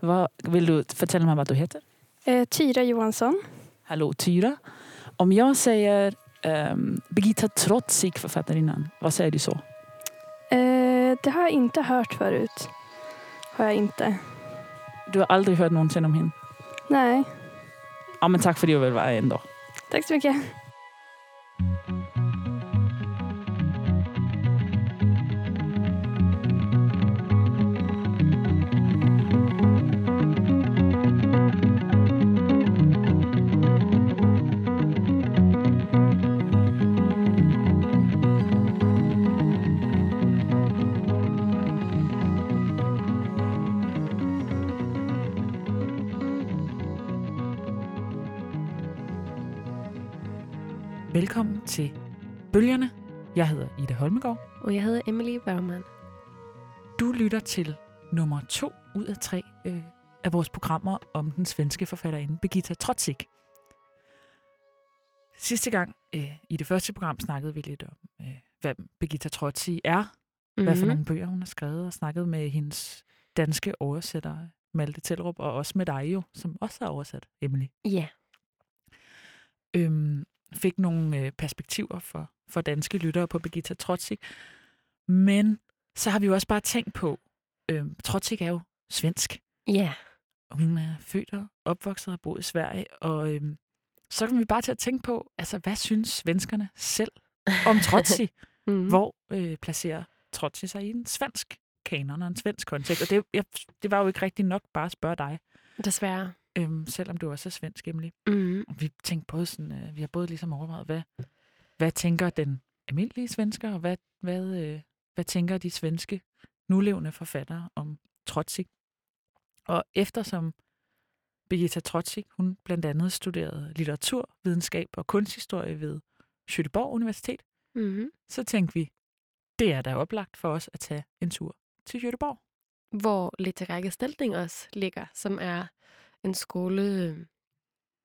Vad, vill du fortælle mig, vad du heter? Eh, Tyra Johansson. Hallå Tyra. Om jag säger um, Birgitta Trotzig, författarinnan, vad säger du så? Eh, det har jag inte hört förut. Har jag inte. Du har aldrig hört någonsin om henne? Nej. Ja, men tack för det du vill vara ändå. Tack så mycket. Holmegård. Og jeg hedder Emily Bergman. Du lytter til nummer to ud af tre øh, af vores programmer om den svenske forfatterinde Birgitta Trotzig. Sidste gang øh, i det første program snakkede vi lidt om, øh, hvad Birgitta Trotzig er, mm-hmm. hvad for nogle bøger hun har skrevet, og snakket med hendes danske oversætter Malte Tellerup, og også med dig jo, som også har oversat, Emily. Ja. Øhm, fik nogle øh, perspektiver for, for danske lyttere på Birgitta Trotzig. Men så har vi jo også bare tænkt på, øh, Trotzig er jo svensk. Ja. Hun er født og opvokset og boet i Sverige, og øh, så kan vi bare til at tænke på, altså hvad synes svenskerne selv om Trotzig? mm. Hvor øh, placerer Trotzig sig i en svensk kanon og en svensk kontekst? Og det, jeg, det var jo ikke rigtig nok bare at spørge dig. Desværre. Øhm, selvom du også er svensk, Emily. Mm. Og vi tænkte både sådan, øh, vi har både ligesom overvejet, hvad, hvad tænker den almindelige svensker, og hvad, hvad, øh, hvad tænker de svenske nulevende forfattere om Trotzig. Og eftersom Birgitta Trotzig, hun blandt andet studerede litteraturvidenskab og kunsthistorie ved Göteborg Universitet, mm. så tænkte vi, det er da oplagt for os at tage en tur til Göteborg. Hvor litterær gestaltning også ligger, som er en skole,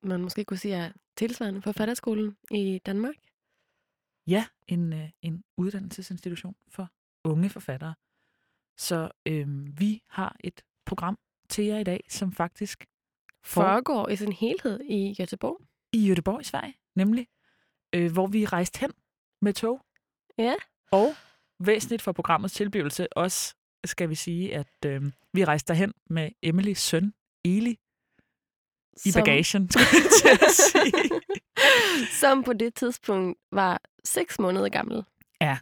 man måske kunne sige er tilsvarende forfatterskolen i Danmark. Ja, en, øh, en uddannelsesinstitution for unge forfattere. Så øh, vi har et program til jer i dag, som faktisk foregår i sin helhed i Göteborg. I Göteborg i Sverige, nemlig. Øh, hvor vi rejste hen med tog. Ja. Og væsentligt for programmets tilblivelse også, skal vi sige, at øh, vi rejste derhen med Emilys søn, Eli, i som, bagagen, sige. som på det tidspunkt var seks måneder gammel. Ja,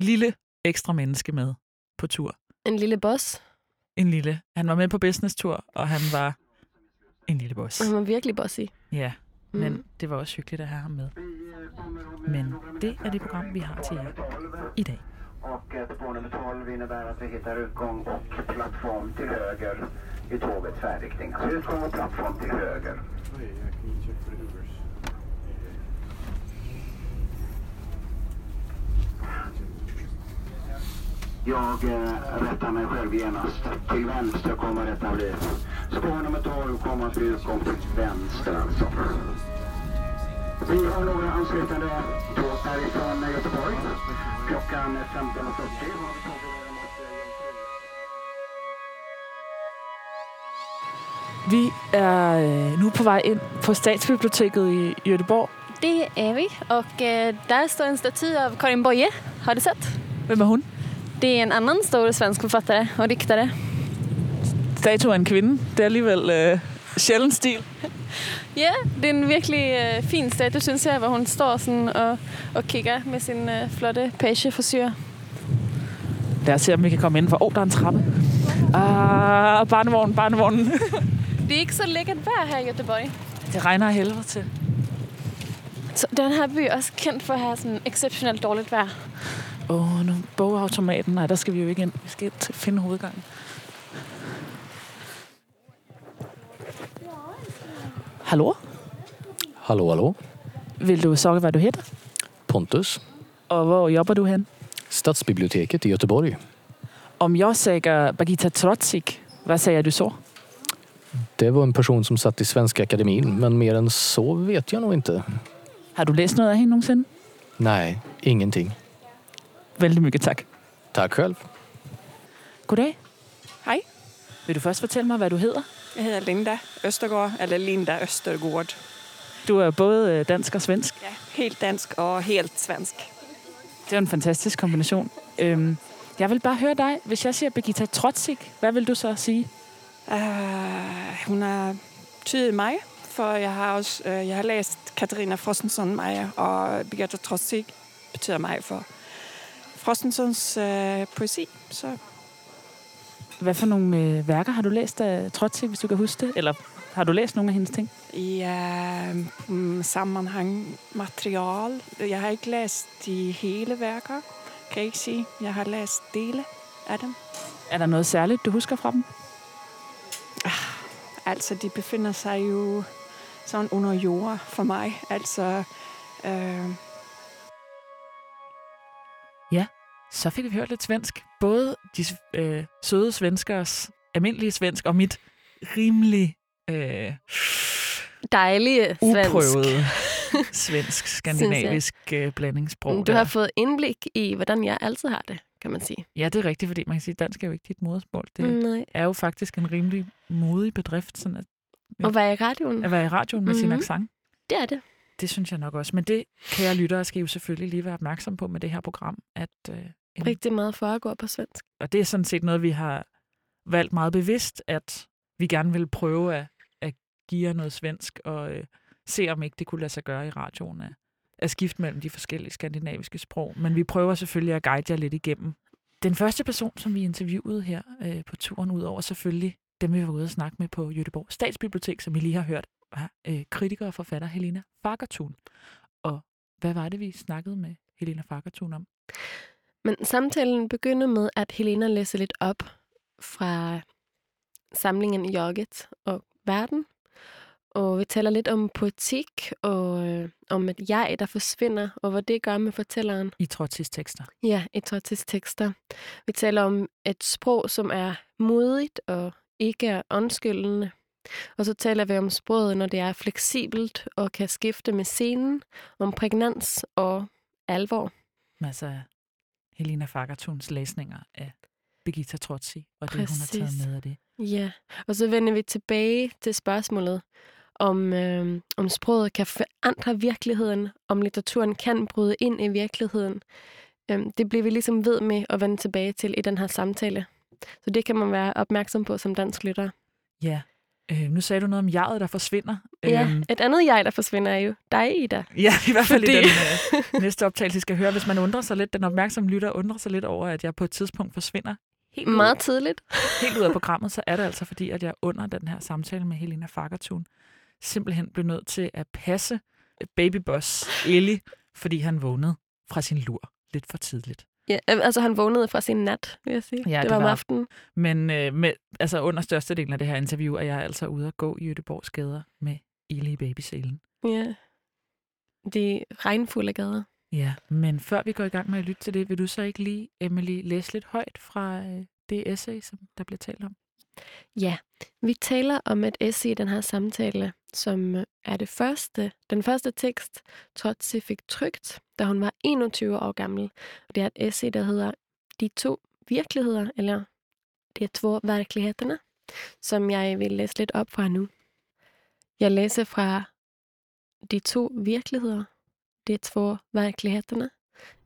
lille ekstra menneske med på tur. En lille boss. En lille. Han var med på business-tur, og han var en lille boss. Han var virkelig bossy. Ja, men mm. det var også hyggeligt at have ham med. Men det er det program, vi har til jer i dag. Och spår nummer 12 innebär att vi hittar utgång och plattform till höger i tågets färdriktning. Utgång och plattform till höger. Jag eh, rättar mig själv genast. Till vänster kommer detta bli. Spår nummer 12 kommer att bli utgång till vänster alltså. Vi har några anslutande tåg härifrån Göteborg. Klockan 15.40 Vi er øh, nu på vej ind på Statsbiblioteket i Göteborg. Det er vi, og øh, der står en staty av Karin Boye. Har du sett? Hvem er hun? Det er en anden stor svensk forfattare og digtere. Statue af en kvinde. Det er alligevel øh, sjældent stil. ja, det er en virkelig øh, fin statue, synes jeg, hvor hun står sådan og, og kigger med sin øh, flotte pagefrisyr. Lad os se, om vi kan komme ind for. Åh, oh, der er en trappe. Ah, barnevognen, barnevognen. Det er ikke så lækkert vejr her i Göteborg. Det regner af helvede til. Så den her by er også kendt for at have sådan exceptionelt dårligt vejr. Åh, oh, nu bogautomaten. Nej, der skal vi jo ikke ind. Vi skal ind finde hovedgangen. Hallå? Hallå, hallå. Vill du säga vad du heter? Pontus. Och var jobbar du hen? Stadsbiblioteket i Göteborg. Om jag säger Birgitta Trotzig, vad säger du så? Det var en person som satt i Svenska Akademin, men mer än så vet jag nog inte. Har du läst något av henne någonsin? Nej, ingenting. Väldigt mycket tack. Tack själv. Goddag. Hej. Vil du fortælle mig, hvad du hedder? Jeg hedder Linda Østergaard, eller Linda Østergaard. Du er både dansk og svensk. Ja, helt dansk og helt svensk. Det er jo en fantastisk kombination. Øhm, jeg vil bare høre dig. Hvis jeg siger Birgitta Trotzig, hvad vil du så sige? Uh, hun har tydet mig, for jeg har også uh, jeg har læst Katarina Frostenson Meyer, og Birgitta Trotzig betyder mig for Frostensons uh, poesi. Så Hvad for nogle øh, værker har du læst af Trotzig, hvis du kan huske det? Eller har du læst nogle af hendes ting? i uh, mm, sammanhang material. Jeg har ikke læst de hele værker, kan jeg ikke sige. Jeg har læst dele af dem. Er der noget særligt, du husker fra dem? Altså, de befinder sig jo sådan under jord for mig. Altså, øh, Så fik vi hørt lidt svensk. Både de øh, søde svenskers almindelige svensk og mit rimelig øh, Dejlige svensk. uprøvede svensk, skandinavisk øh, blandingssprog. Du der. har fået indblik i, hvordan jeg altid har det, kan man sige. Ja, det er rigtigt, fordi man kan sige, at dansk er jo ikke dit modersmål. Det Mm. Nej. er jo faktisk en rimelig modig bedrift, sådan at, Ja. Og være i radioen, at være i radioen med mm-hmm. sin Mhm. accent. det er det. Det synes jeg nok også. Men det, kære lyttere, skal I jo selvfølgelig lige være opmærksom på med det her program, at øh, en, Rigtig meget foregår på svensk. og det er sådan set noget, vi har valgt meget bevidst, at vi gerne vil prøve at, at give jer noget svensk, og øh, se om ikke det kunne lade sig gøre i radioen at, at skifte mellem de forskellige skandinaviske sprog. Men vi prøver selvfølgelig at guide jer lidt igennem. Den første person, som vi interviewede her øh, på turen, ud over selvfølgelig dem, vi var ude og snakke med på Jødeborg Statsbibliotek, som I lige har hørt, var øh, kritiker og forfatter Helena Fagertun. Og hvad var det, vi snakkede med Helena Fagertun om? Men samtalen begynder med, at Helena læser lidt op fra samlingen Jogget og Verden. Og vi taler lidt om poetik og øh, om et jeg, der forsvinder, og hvad det gør med fortælleren. I tekster. Ja, i tekster. Vi taler om et sprog, som er modigt og ikke er undskyldende. Og så taler vi om sproget, når det er fleksibelt og kan skifte med scenen, om prægnans og alvor. Altså Helena Fagertuns læsninger af Birgitta Trotsi, og det, hun har Præcis. taget med af det. Ja, og så vender vi tilbage til spørgsmålet, om, øh, om sproget kan forandre virkeligheden, om litteraturen kan bryde ind i virkeligheden. Øhm, det bliver vi ligesom ved med at vende tilbage til i den her samtale. Så det kan man være opmærksom på som dansk lytter. Ja. Øh, nu sagde du noget om jeget, der forsvinder. Ja, Øhm, et andet jeg, der forsvinder, er jo dig, Ida. ja, i hvert fald Fordi- i den øh, næste optagelse, I skal høre. Hvis man undrer sig lidt, den opmærksomme lytter undrer sig lidt over, at jeg på et tidspunkt forsvinder helt ud, Meget tidligt. helt ud af programmet, så er det altså fordi, at jeg under den her samtale med Helena Fagertun simpelthen blev nødt til at passe babyboss Ellie, fordi han vågnede fra sin lur lidt for tidligt. Ja, altså han vågnede fra sin nat, vil jeg sige. Ja, det, det var om var- aftenen. Men øh, med, altså under størstedelen af det her interview er jeg altså ude at gå i Jødeborgs gader med Eli i babyselen. Ja. De regnfulde gader. Ja, men før vi går i gang med at lytte til det, vil du så ikke lige, Emily, læse lidt højt fra øh, det essay, som der bliver talt om? Ja, vi taler om et essay i den her samtale, som är er det første, den første tekst, Trotsi fik trygt, da hun var 21 år gammel. Det er et essay, der hedder De to virkeligheder, eller De två verkligheterna, som jeg vil læse lidt op fra nu. Jeg læser fra De to virkeligheder, De två verkligheterna,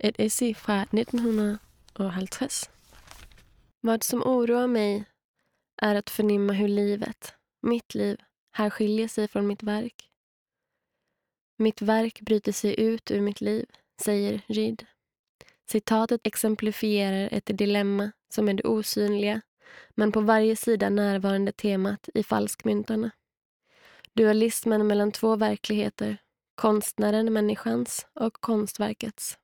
Ett essay från 1950. Vad som oroar mig är att förnimma hur livet, mitt liv, här skiljer sig från mitt verk. Mitt verk bryter sig ut ur mitt liv, säger Ryd. Citatet exemplifierar ett dilemma som är det osynliga, men på varje sida närvarande temat i falskmyntarna. Dualismen mellan två verkligheter, konstnären människans och konstverkets.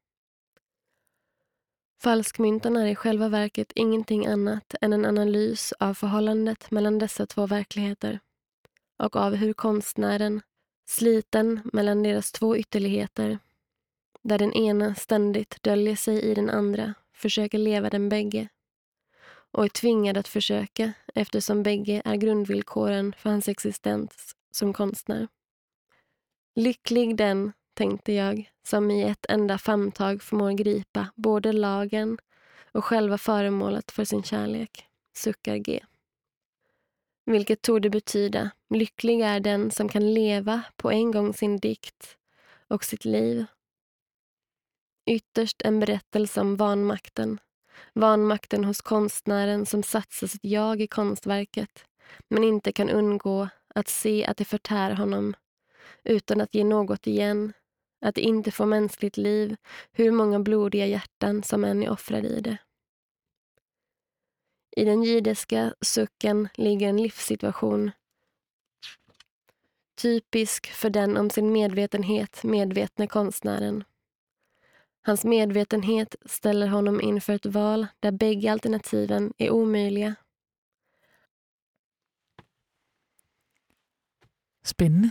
Falskmyntarna är i själva verket ingenting annat än en analys av förhållandet mellan dessa två verkligheter och av hur konstnären, sliten mellan deras två ytterligheter, där den ena ständigt döljer sig i den andra, försöker leva den bägge och är tvingad att försöka eftersom bägge är grundvillkoren för hans existens som konstnär. Lycklig den, tänkte jag, som i ett enda famntag förmår gripa både lagen och själva föremålet för sin kärlek, suckar G vilket torde betyda lycklig är den som kan leva på en gång sin dikt och sitt liv. Ytterst en berättelse om vanmakten. Vanmakten hos konstnären som satsar sitt jag i konstverket men inte kan undgå att se att det förtär honom utan att ge något igen, att det inte får mänskligt liv, hur många blodiga hjärtan som än är offrade i det. I den jiddiska sucken ligger en livssituation typisk för den om sin medvetenhet medvetne konstnären. Hans medvetenhet ställer honom inför ett val där bägge alternativen är omöjliga. Spændende.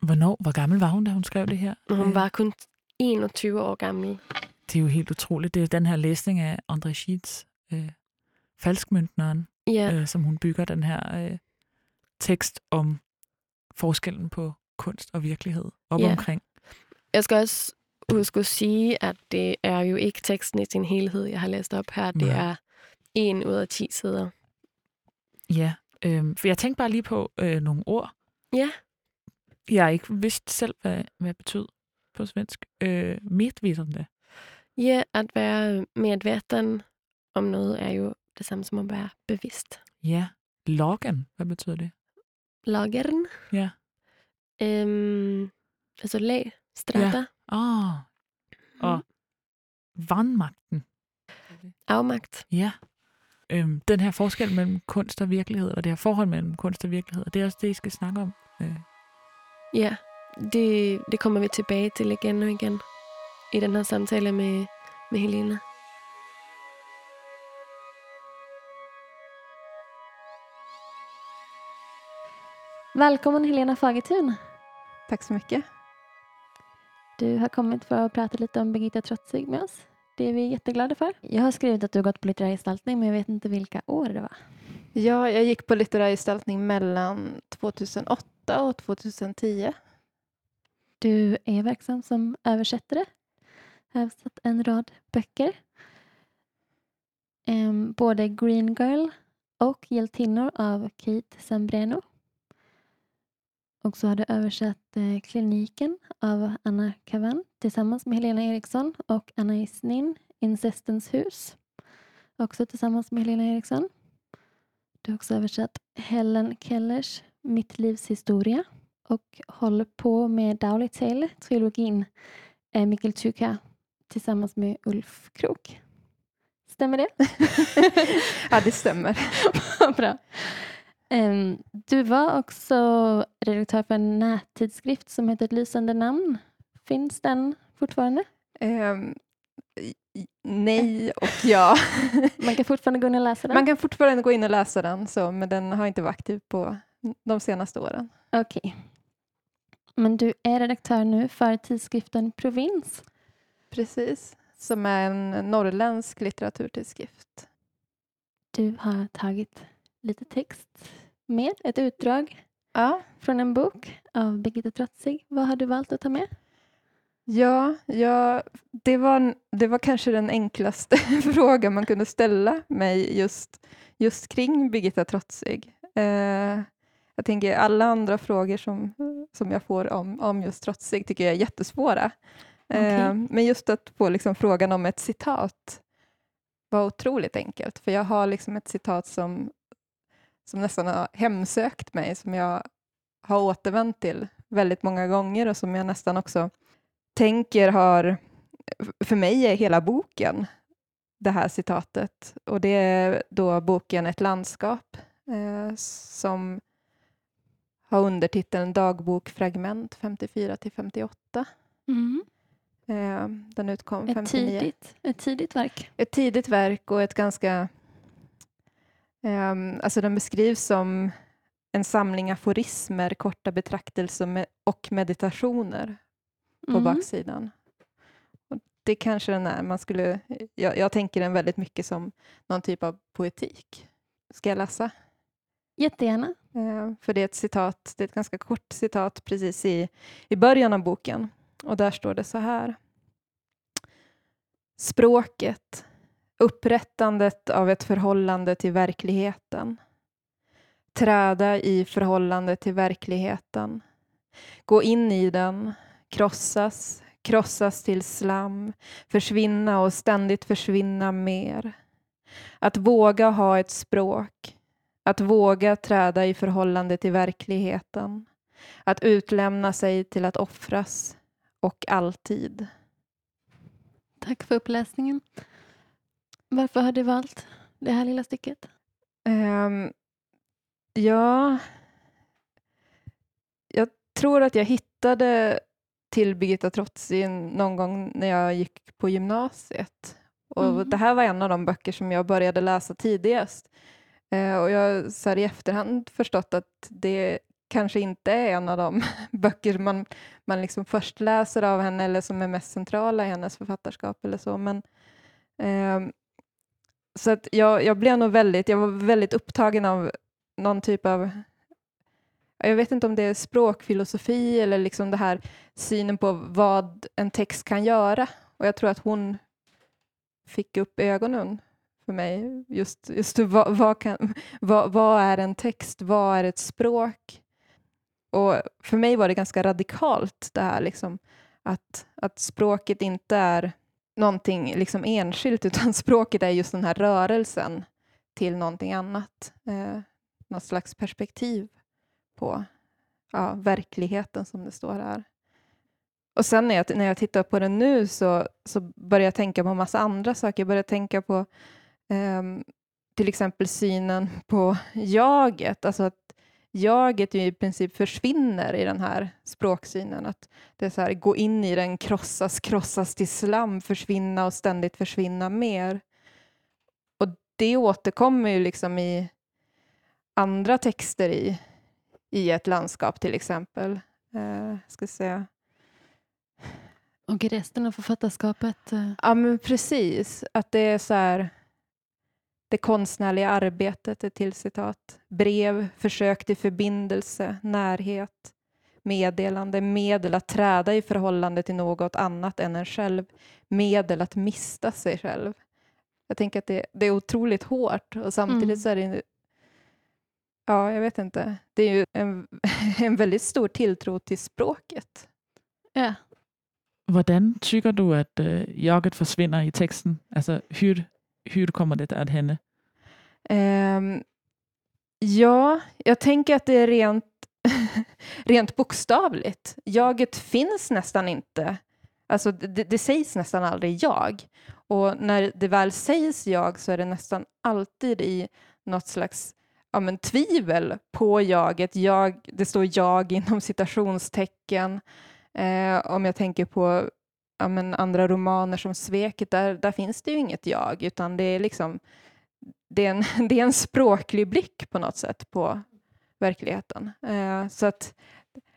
Hvornår, hvor gammel var hun, da hun skrev det her? Hon Øh, var kun 21 år gammel. Det er jo helt utroligt. Det er den her læsning af André Schieds øh, Falskmyntneren, Ja, øh, som hun bygger den her øh, tekst om forskellen på kunst og virkelighed op Ja. omkring. jeg skal også huske at sige, at det er jo ikke teksten i sin helhed, jeg har læst op her. Det Nej. er en ud af 10 sider. Ja, øh, for jeg tænkte bare lige på øh, nogle ord. Ja. Jeg har ikke vidst selv, hvad, hvad det betød på svensk. Øh, medvetende. Ja, at være medveten om noget er jo det samme som at være bevidst. Ja. Loggen, hvad betyder det? Lageren, Ja. øhm, altså lag, strata, Ah. Og vandmagten. afmagt. Ja. Øhm, den her forskel mellem kunst og virkelighed, og det her forhold mellem kunst og virkelighed, det er også det, I skal snakke om. Øh, Ja, det, det kommer vi tilbage til igen og igen i den her samtale med, med Helena. Välkommen Helena Fagertun. Tack så mycket. Du har kommit för att prata lite om Birgitta Trotzig med oss. Det är vi jätteglada för. Jag har skrivit att du har gått på litterär gestaltning men jag vet inte vilka år det var. Ja, jag gick på litterär gestaltning mellan 2008 och 2010. Du är verksam som översättare. Har översatt en rad böcker. Både Green Girl och Hjältinnor av Kate Sembreno. Och så har du översatt eh, Kliniken av Anna Kavan tillsammans med Helena Eriksson och Anna Isnin, Incestens hus. Också tillsammans med Helena Eriksson. Du har också översatt Helen Kellers Mitt livs historia och håller på med Dowley Tale, trilogin eh, Mikkel Tjuka tillsammans med Ulf Krok. Stämmer det? ja, det stämmer. Bra. Em, du var också redaktör för en nättidskrift som heter Ett lysande namn. Finns den fortfarande? Ehm, i- nej och ja. Man kan fortfarande gå in och läsa den? Man kan fortfarande gå in och läsa den, så, men den har inte varit aktiv på de senaste åren. Okej. Men du är redaktör nu för tidskriften Provins. Precis. Som är en norrländsk litteraturtidskrift. Du har tagit lite text med, ett utdrag Ja, från en bok av Birgitta Trotzig. Vad har du valt att ta med? Ja, ja det, var, det var kanske den enklaste frågan man kunde ställa mig just, just kring Birgitta Trotzig. Eh, jag tänker alla andra frågor som, som jag får om, om just Trotzig tycker jag är jättesvåra. Eh, Okej. men just att få liksom frågan om ett citat var otroligt enkelt, för jag har liksom ett citat som, som nästan har hemsökt mig, som jag har återvänt till väldigt många gånger och som jag nästan också tänker har, för mig är hela boken det här citatet. Och det är då boken Ett landskap eh, som har undertiteln Dagbokfragment 54 till 58. Eh, den utkom Ett, 59. tidigt, ett tidigt verk. Ett tidigt verk och ett ganska... ehm, alltså den beskrivs som en samling aforismer, korta betraktelser och meditationer på Mm. baksidan. Och det kanske den är. Man skulle, jag, jag tänker den väldigt mycket som någon typ av poetik. Ska jag läsa? Jättegärna. Eh, för det är ett citat, det är ett ganska kort citat precis i, i början av boken. Och där står det så här. Språket, upprättandet av ett förhållande till verkligheten. träda i förhållande till verkligheten. Gå in i den, krossas, krossas till slam, försvinna och ständigt försvinna mer. Att våga ha ett språk, att våga träda i förhållande till verkligheten. Att utlämna sig till att offras, och alltid. Tack för uppläsningen. Varför har du valt det här lilla stycket? Um, ja, jag tror att jag hittade till Birgitta Trotsi någon gång när jag gick på gymnasiet. Och mm. Det här var en av de böcker som jag började läsa tidigast. Uh, och jag har i efterhand förstått att det kanske inte är en av de böcker man, man liksom först läser av henne eller som är mest centrala i hennes författarskap eller så. Men, eh, så att jag, jag blev nog väldigt, jag var väldigt upptagen av någon typ av jag vet inte om det är språkfilosofi eller liksom det här synen på vad en text kan göra. Och jag tror att hon fick upp ögonen för mig. Just, just vad, vad, kan, vad, vad är en text? Vad är ett språk? Och för mig var det ganska radikalt det här liksom, att, att språket inte är någonting liksom enskilt utan språket är just den här rörelsen till någonting annat. Eh, något slags perspektiv på ja, verkligheten som det står här. Och sen när jag, när jag tittar på den nu så, så börjar jag tänka på massa andra saker. Jag börjar tänka på eh, till exempel synen på jaget, alltså att jaget i princip försvinner i den här språksynen. Att det är så här, gå in i den, krossas, krossas till slam, försvinna och ständigt försvinna mer. Och det återkommer ju liksom i andra texter i, i ett landskap till exempel. Eh, ska säga. Och i resten av författarskapet? Eh. Ja, men precis. Att det är så här det konstnärliga arbetet är till citat. Brev, försök till förbindelse, närhet, meddelande, medel att träda i förhållande till något annat än en själv, medel att mista sig själv. Jag tänker att det, det är otroligt hårt och samtidigt mm. så är det Ja, jag vet inte. Det är ju en, en väldigt stor tilltro till språket. Ja. Hvordan tycker du att uh, jaget försvinner i texten? Alltså, hur, hur kommer det att hända? Um, ja, jag tänker att det är rent, rent bokstavligt. Jaget finns nästan inte. Alltså det, det sägs nästan aldrig jag. Och när det väl sägs jag så är det nästan alltid i något slags ja, men, tvivel på jaget. Jag, det står jag inom citationstecken. Eh, om jag tänker på ja, men, andra romaner som Sveket, där, där finns det ju inget jag, utan det är liksom det är, en, det är en språklig blick på något sätt på verkligheten. Eh, så att,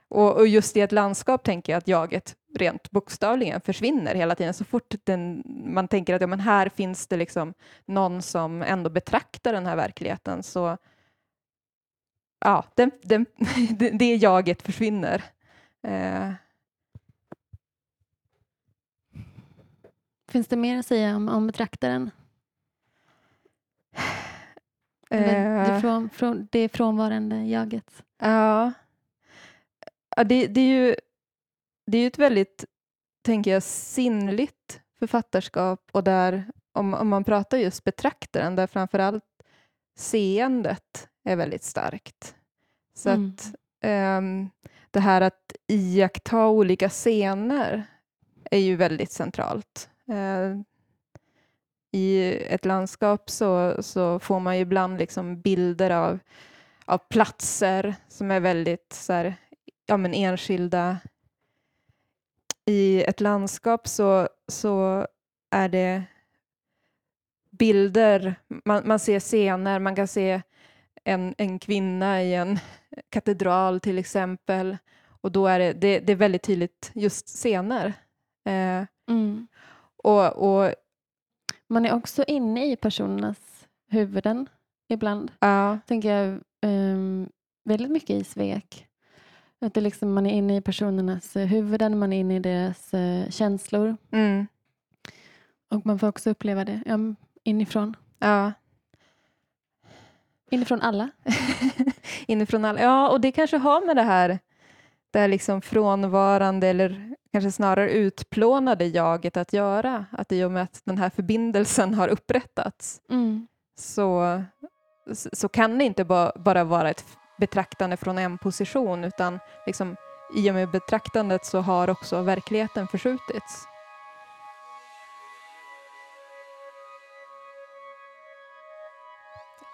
och, och, just i ett landskap tänker jag att jaget rent bokstavligen försvinner hela tiden. Så fort den, man tänker att ja, men här finns det liksom någon som ändå betraktar den här verkligheten så ja, den, den, det jaget försvinner. Eh. Finns det mer att säga om, om betraktaren? Det, från, från, det frånvarande jaget. Ja. ja det, det, är ju det är ett väldigt, tänker jag, sinnligt författarskap och där, om, om man pratar just betraktaren, där framför allt seendet är väldigt starkt. Så mm. att um, det här att iaktta olika scener är ju väldigt centralt. Eh, I ett landskap så, så får man ju ibland liksom bilder av, av platser som är väldigt så här, ja, men enskilda. I ett landskap så, så är det bilder, man, man ser scener, man kan se en, en kvinna i en katedral till exempel. Och då är det, det, det är väldigt tydligt just scener. Eh, mm och, och man är också inne i personernas huvuden ibland. Ja. Tänker jag um, väldigt mycket i svek. Att det liksom, man är inne i personernas uh, huvuden, man är inne i deras uh, känslor. Mm. Och man får också uppleva det um, inifrån. Ja. Inifrån alla. inifrån alla. Ja, och det kanske har med det här, det här liksom frånvarande eller kanske snarare utplånade jaget att göra. Att i och med att den här förbindelsen har upprättats Mm. så, så kan det inte ba, bara vara ett betraktande från en position utan liksom, i och med betraktandet så har också verkligheten förskjutits.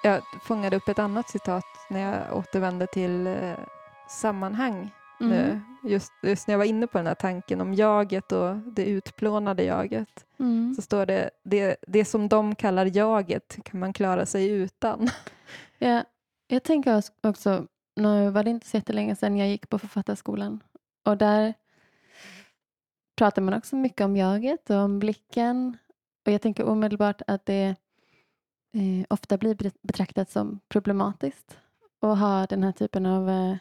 Jag fångade upp ett annat citat när jag återvände till eh, sammanhang Mm. nu. Just, just när jag var inne på den här tanken om jaget och det utplånade jaget Mm. så står det, det det som de kallar jaget kan man klara sig utan. Ja, jag tänker också, nu var det inte så jättelänge sedan jag gick på författarskolan och där pratar man också mycket om jaget och om blicken och jag tänker omedelbart att det eh, ofta blir bet- betraktat som problematiskt att ha den här typen av eh,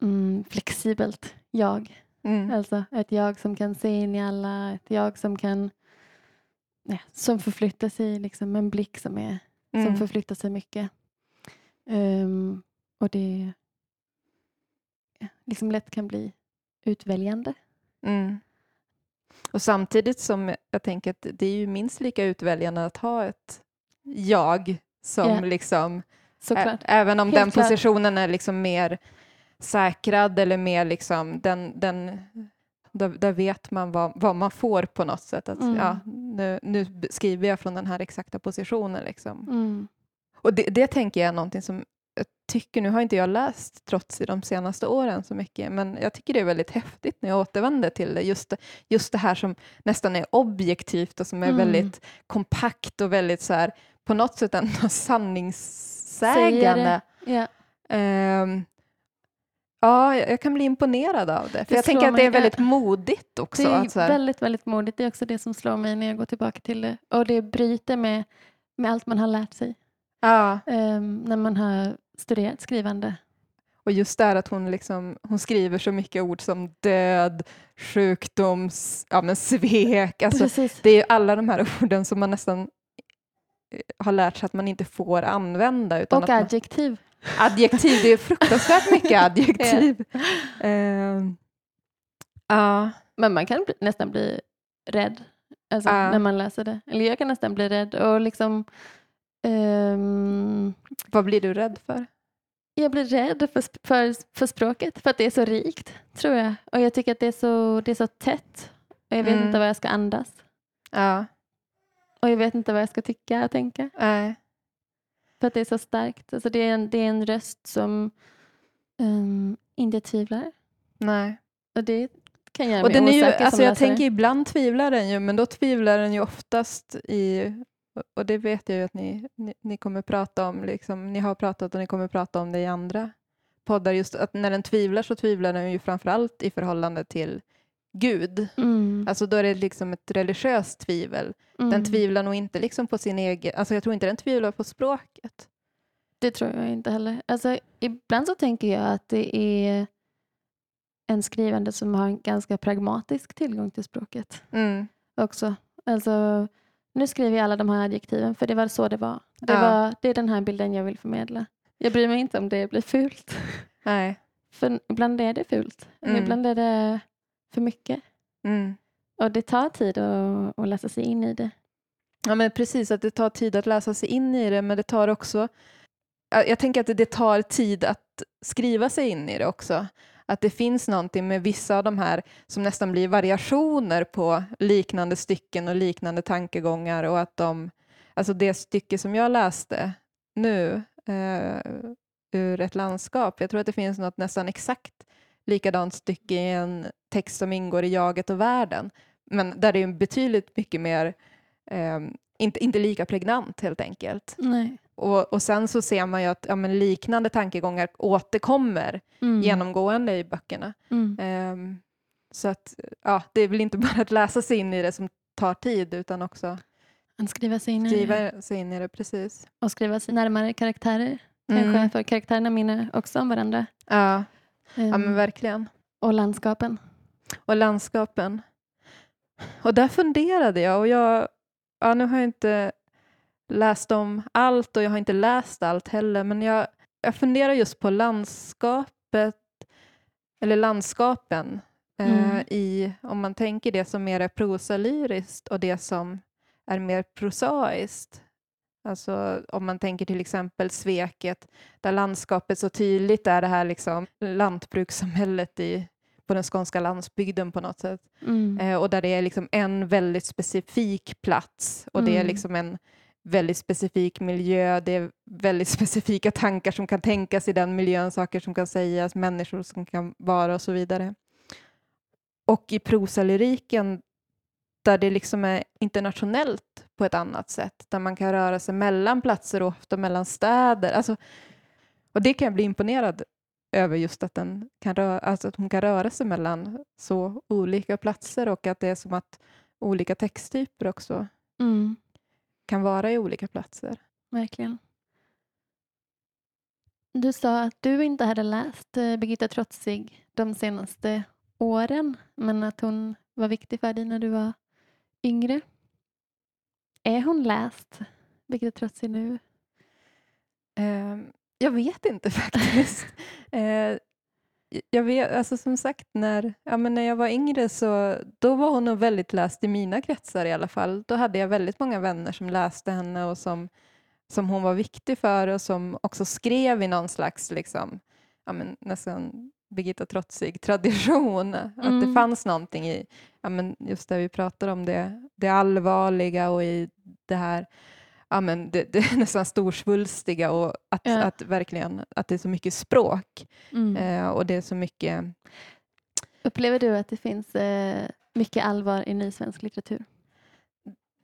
mm, flexibelt jag. Mm. Alltså ett jag som kan se in i alla, ett jag som kan ja, som förflyttar sig, liksom en blick som är som Mm. förflyttar sig mycket. Ehm, och det ja, liksom lätt kan bli utväljande. Mm. Och samtidigt som jag tänker att det är ju minst lika utväljande att ha ett jag som Ja. liksom, även om Helt den klart. positionen är liksom mer säkrad eller mer liksom den, den där, där vet man vad, vad man får på något sätt. Att, Mm. ja, nu, nu skriver jag från den här exakta positionen. Liksom. Mm. Och det, det tänker jag är någonting som jag tycker, nu har inte jag läst trots i de senaste åren så mycket, men jag tycker det är väldigt häftigt när jag återvänder till det. Just just det här som nästan är objektivt och som är Mm. väldigt kompakt och väldigt så här, på något sätt ändå sanningssägande. Ja. Ehm, ja, jag kan bli imponerad av det. För Det jag tänker att det är väldigt modigt också. Det är väldigt, väldigt modigt. Det är också det som slår mig när jag går tillbaka till det. Och det bryter med, med allt man har lärt sig ja, ehm, när man har studerat skrivande. och just det här att hon, liksom, hon skriver så mycket ord som död, sjukdom, ja, men svek. Alltså, Precis. Det är alla de här orden som man nästan eh, har lärt sig att man inte får använda. Utan Och att man, adjektiv. det är fruktansvärt mycket adjektiv. Ja, Men man kan bli, nästan bli rädd alltså, Ja. när man läser det. Eller jag kan nästan bli rädd. Och liksom, ehm, vad blir du rädd för? jag blir rädd för, för, för språket, för att det är så rikt, tror jag. Och jag tycker att det är så, det är så tätt. Och jag vet Mm. inte vad jag ska andas. Ja, Och jag vet inte vad jag ska tycka och tänka. nej. För att det är så starkt. Alltså det, är en, det är en röst som ehm, inte tvivlar. nej. Och det kan göra Och den är ju, alltså jag läsare. tänker ibland tvivlar den ju, men då tvivlar den ju oftast i, och det vet jag ju att ni, ni, ni kommer prata om, liksom, ni har pratat och ni kommer prata om det i andra poddar, just att när den tvivlar så tvivlar den ju framförallt i förhållande till Gud. Mm, Alltså då är det liksom ett religiöst tvivel. Den mm. tvivlar nog inte liksom på sin egen, alltså jag tror inte den tvivlar på språket. Det tror jag inte heller. Alltså, ibland så tänker jag att det är en skrivande som har en ganska pragmatisk tillgång till språket Mm. också. Alltså, nu skriver jag alla de här adjektiven för det var så det var. Det, Ja. var, det är den här bilden jag vill förmedla. Jag bryr mig inte om det blir fult. Nej. För ibland är det fult. Mm. ibland är det för mycket. Mm. Och det tar tid att, att läsa sig in i det. Ja, men precis, att det tar tid att läsa sig in i det, men det tar också... Jag tänker att det- det tar tid att skriva sig in i det också. Att det finns någonting med vissa av de här som nästan blir variationer på liknande stycken och liknande tankegångar och att de... Alltså det stycke som jag läste nu eh, ur ett landskap, jag tror att det finns något nästan exakt likadant stycke i en text som ingår i Jaget och världen, men där det är betydligt mycket mer Ehm, inte, inte lika pregnant helt enkelt. Nej. Och, och sen så ser man ju att ja, liknande tankegångar återkommer Mm. genomgående i böckerna. Mm. Ehm, så att ja, det är väl inte bara att läsa sig in i det som tar tid utan också Att skriva sig in i det. skriva sig in i det precis. Och skriva sig närmare karaktärer. Kanske, Mm. för karaktärerna minner också om varandra. Ja, ja, Ehm, men verkligen. och landskapen. Och landskapen. Och där funderade jag och jag, ja, nu har jag inte läst om allt och jag har inte läst allt heller, men jag, jag funderar just på landskapet, eller landskapen, eh, Mm. i, om man tänker det som mer är prosalyriskt och det som är mer prosaiskt. Alltså om man tänker till exempel sveket, där landskapet så tydligt är det här liksom lantbrukssamhället i, på den skånska landsbygden på något sätt. Mm. Eh, och där det är liksom en väldigt specifik plats och det är Mm. liksom en väldigt specifik miljö, det är väldigt specifika tankar som kan tänkas i den miljön, saker som kan sägas, människor som kan vara och så vidare. Och i prosalyriken där det liksom är internationellt på ett annat sätt, där man kan röra sig mellan platser och ofta mellan städer. Alltså, och det kan jag bli imponerad över just att, den kan rö- alltså att hon kan röra sig mellan så olika platser och att det är som att olika texttyper också Mm. kan vara i olika platser. Verkligen. Du sa att du inte hade läst eh, Birgitta Trotzig de senaste åren, men att hon var viktig för dig när du var yngre. Är hon läst, Birgitta Trotzig, nu? Eh, jag vet inte faktiskt. eh, jag vet, alltså som sagt, när, ja, men när jag var yngre så då var hon nog väldigt läst i mina kretsar i alla fall. Då hade jag väldigt många vänner som läste henne och som, som hon var viktig för och som också skrev i någon slags liksom, ja, men nästan Birgitta Trotzig tradition. Att det Mm. fanns någonting i ja, men just det vi pratar om, det, det allvarliga och i det här ja, men det, det är nästan storsvulstiga och att, Ja. att verkligen att det är så mycket språk Mm. eh, och det är så mycket Upplever du att det finns eh, mycket allvar i ny svensk litteratur?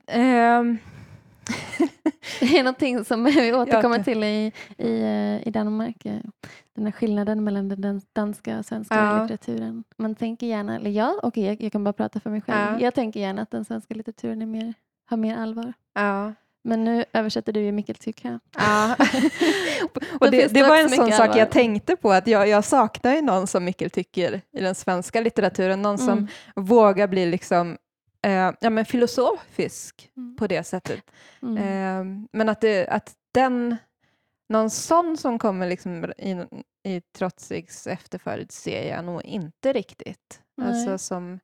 ehm, Det är någonting som vi återkommer till i, i, eh, i Danmark. eh, Den här skillnaden mellan den dans- danska och svenska Ja. litteraturen. Man tänker gärna, eller jag, okej jag, jag kan bara prata för mig själv. Ja. Jag tänker gärna att den svenska litteraturen är mer, har mer allvar. ja. Men nu översätter du ju Mikkel Tykö. Ja. Och det, det var en sån sak allvar. jag tänkte på, att jag, jag saknar ju någon som Mikkel tycker i den svenska litteraturen, någon som Mm. vågar bli liksom eh, ja, men filosofisk Mm. på det sättet. Mm. Eh, men att, det, att den, någon sån som kommer liksom i, i Trotzigs efterföljd ser jag nog inte riktigt. Nej. Alltså som,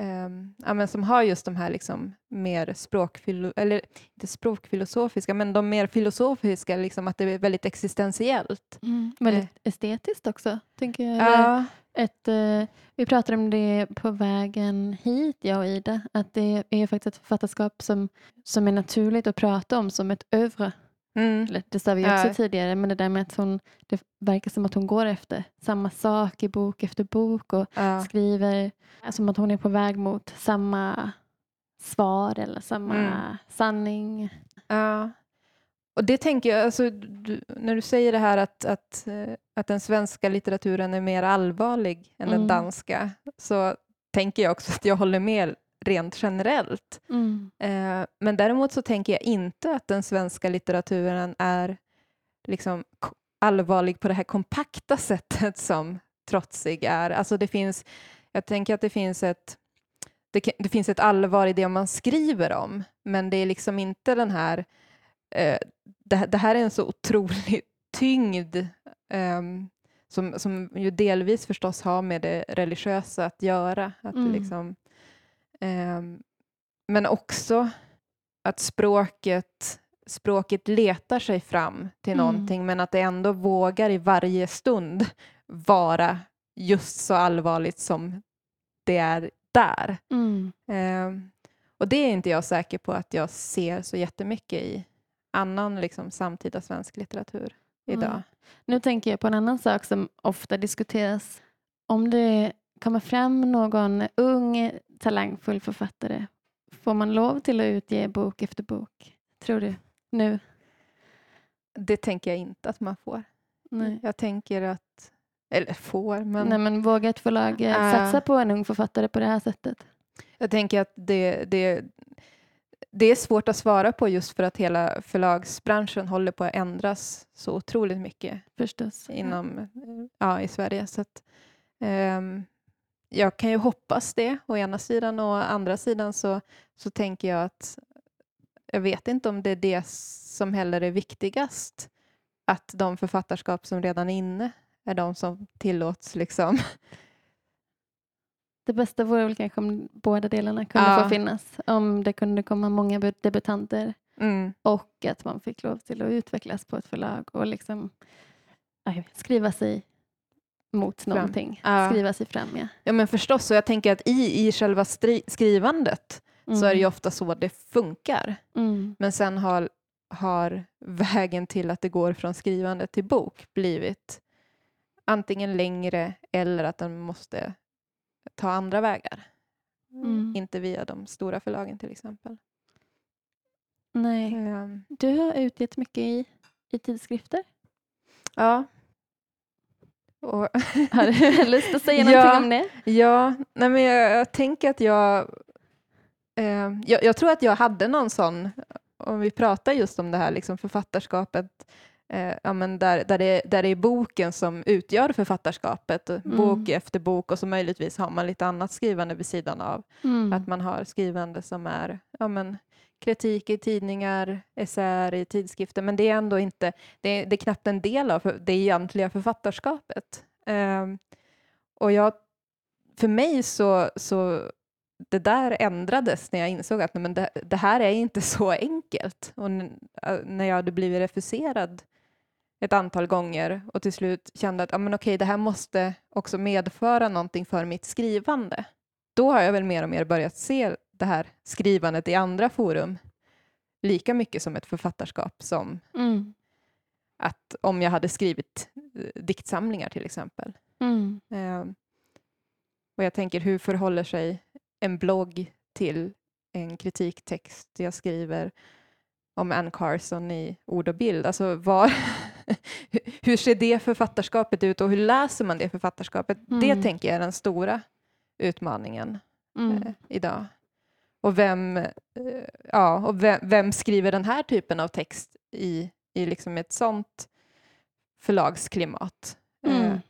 ehm, ja, men som har just de här liksom mer språkfilo, eller inte språkfilosofiska, men de mer filosofiska, liksom att det är väldigt existentiellt. Mm. Väldigt estetiskt också, tänker jag. Ja, Ett, eh, vi pratade om det på vägen hit, jag och Ida, att det är faktiskt ett författarskap som, som är naturligt att prata om som ett övre. mm, Det sa vi Ja. också tidigare, men det där med att hon, det verkar som att hon går efter samma sak i bok efter bok och ja, skriver som att hon är på väg mot samma svar eller samma Mm. sanning. ja. Och det tänker jag, alltså, du, när du säger det här att, att, eh, att den svenska litteraturen är mer allvarlig än den Mm. danska, så tänker jag också att jag håller med rent generellt. Mm. Eh, men däremot så tänker jag inte att den svenska litteraturen är liksom allvarlig på det här kompakta sättet som Trotsig är. Alltså det finns, jag tänker att det finns ett det, det finns ett allvar i det man skriver om, men det är liksom inte den här... Eh, det, här- det här är en så otrolig tyngd ehm, som, som ju delvis förstås har med det religiösa att göra. Att Mm. liksom, ehm, men också att språket, språket letar sig fram till Mm. någonting, men att det ändå vågar i varje stund vara just så allvarligt som det är där. Mm. Ehm, och det är inte jag säker på att jag ser så jättemycket i annan liksom, samtida svensk litteratur idag. Mm. Nu tänker jag på en annan sak som ofta diskuteras. Om det kommer fram någon ung talangfull författare, får man lov till att utge bok efter bok? Tror du? Nu? Det tänker jag inte att man får. Nej. Jag tänker att, eller får, men Nej, men vågar ett förlag Äh. satsa på en ung författare på det här sättet? jag tänker att det, det, det är svårt att svara på just för att hela förlagsbranschen håller på att ändras så otroligt mycket Förstås. inom, ja, i Sverige. Så att, ehm, jag kan ju hoppas det å ena sidan och å andra sidan så, så tänker jag att jag vet inte om det är det som heller är viktigast. Att de författarskap som redan är inne är de som tillåts liksom. Det bästa vore väl kanske om båda delarna kunde Ja. få finnas. Om det kunde komma många bu- debutanter Mm. och att man fick lov till att utvecklas på ett förlag och liksom aj, skriva sig mot någonting. Ja. Skriva sig fram, ja. Ja men förstås, och jag tänker att i, i själva skrivandet så är det ju ofta så det funkar. Mm. Men sen har, har vägen till att det går från skrivande till bok blivit antingen längre eller att den måste ta andra vägar. Mm. Inte via de stora förlagen till exempel. Nej. Ehm, Du har utgett mycket i, i tidskrifter. ja. Och, Har du lust att säga Ja. någonting om det? ja, nej men jag, jag tänker att jag, eh, jag... Jag tror att jag hade någon sån, om vi pratar just om det här liksom författarskapet, eh, ja, men där, där, det, där det är boken som utgör författarskapet, bok efter bok och så möjligtvis har man lite annat skrivande vid sidan av. Mm. Att man har skrivande som är ja, men, kritik i tidningar, essäer i tidskrifter, men det är ändå inte, det det är knappt en del av det egentliga författarskapet. Ehm, och jag, för mig så, så det där ändrades när jag insåg att nej, men det, det här är inte så enkelt. Och äh, när jag hade blivit refuserad ett antal gånger och till slut kände att ja, men okej, det här måste också medföra någonting för mitt skrivande. Då har jag väl mer och mer börjat se det här skrivandet i andra forum lika mycket som ett författarskap som Mm. att om jag hade skrivit eh, diktsamlingar till exempel. Mm. Ehm, och jag tänker, hur förhåller sig en blogg till en kritiktext jag skriver om Anne Carson i ord och bild? Alltså, var, hur ser det författarskapet ut och hur läser man det författarskapet? Det Mm. tänker jag är den stora utmaningen Mm. eh, idag. Och vem, eh, ja, och vem, vem skriver den här typen av text i, i liksom ett sånt förlagsklimat? Eh, Mm.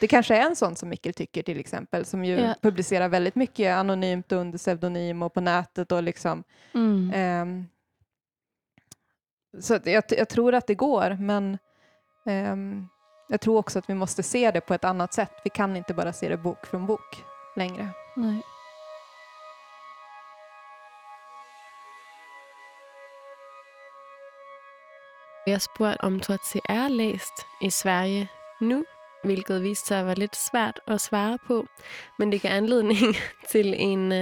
det kanske är en sån som Mikkel tycker till exempel, som ju Ja. publicerar väldigt mycket anonymt och under pseudonym och på nätet och liksom. Mm. ehm, så jag, jag tror att det går, men Ehm, jag tror också att vi måste se det på ett annat sätt. Vi kan inte bara se det bok från bok längre. Nej. Vi har spurgt, om Trotsi är läst i Sverige nu, vilket visade sig vara lite svårt att svara på. Men det gav anledning till en,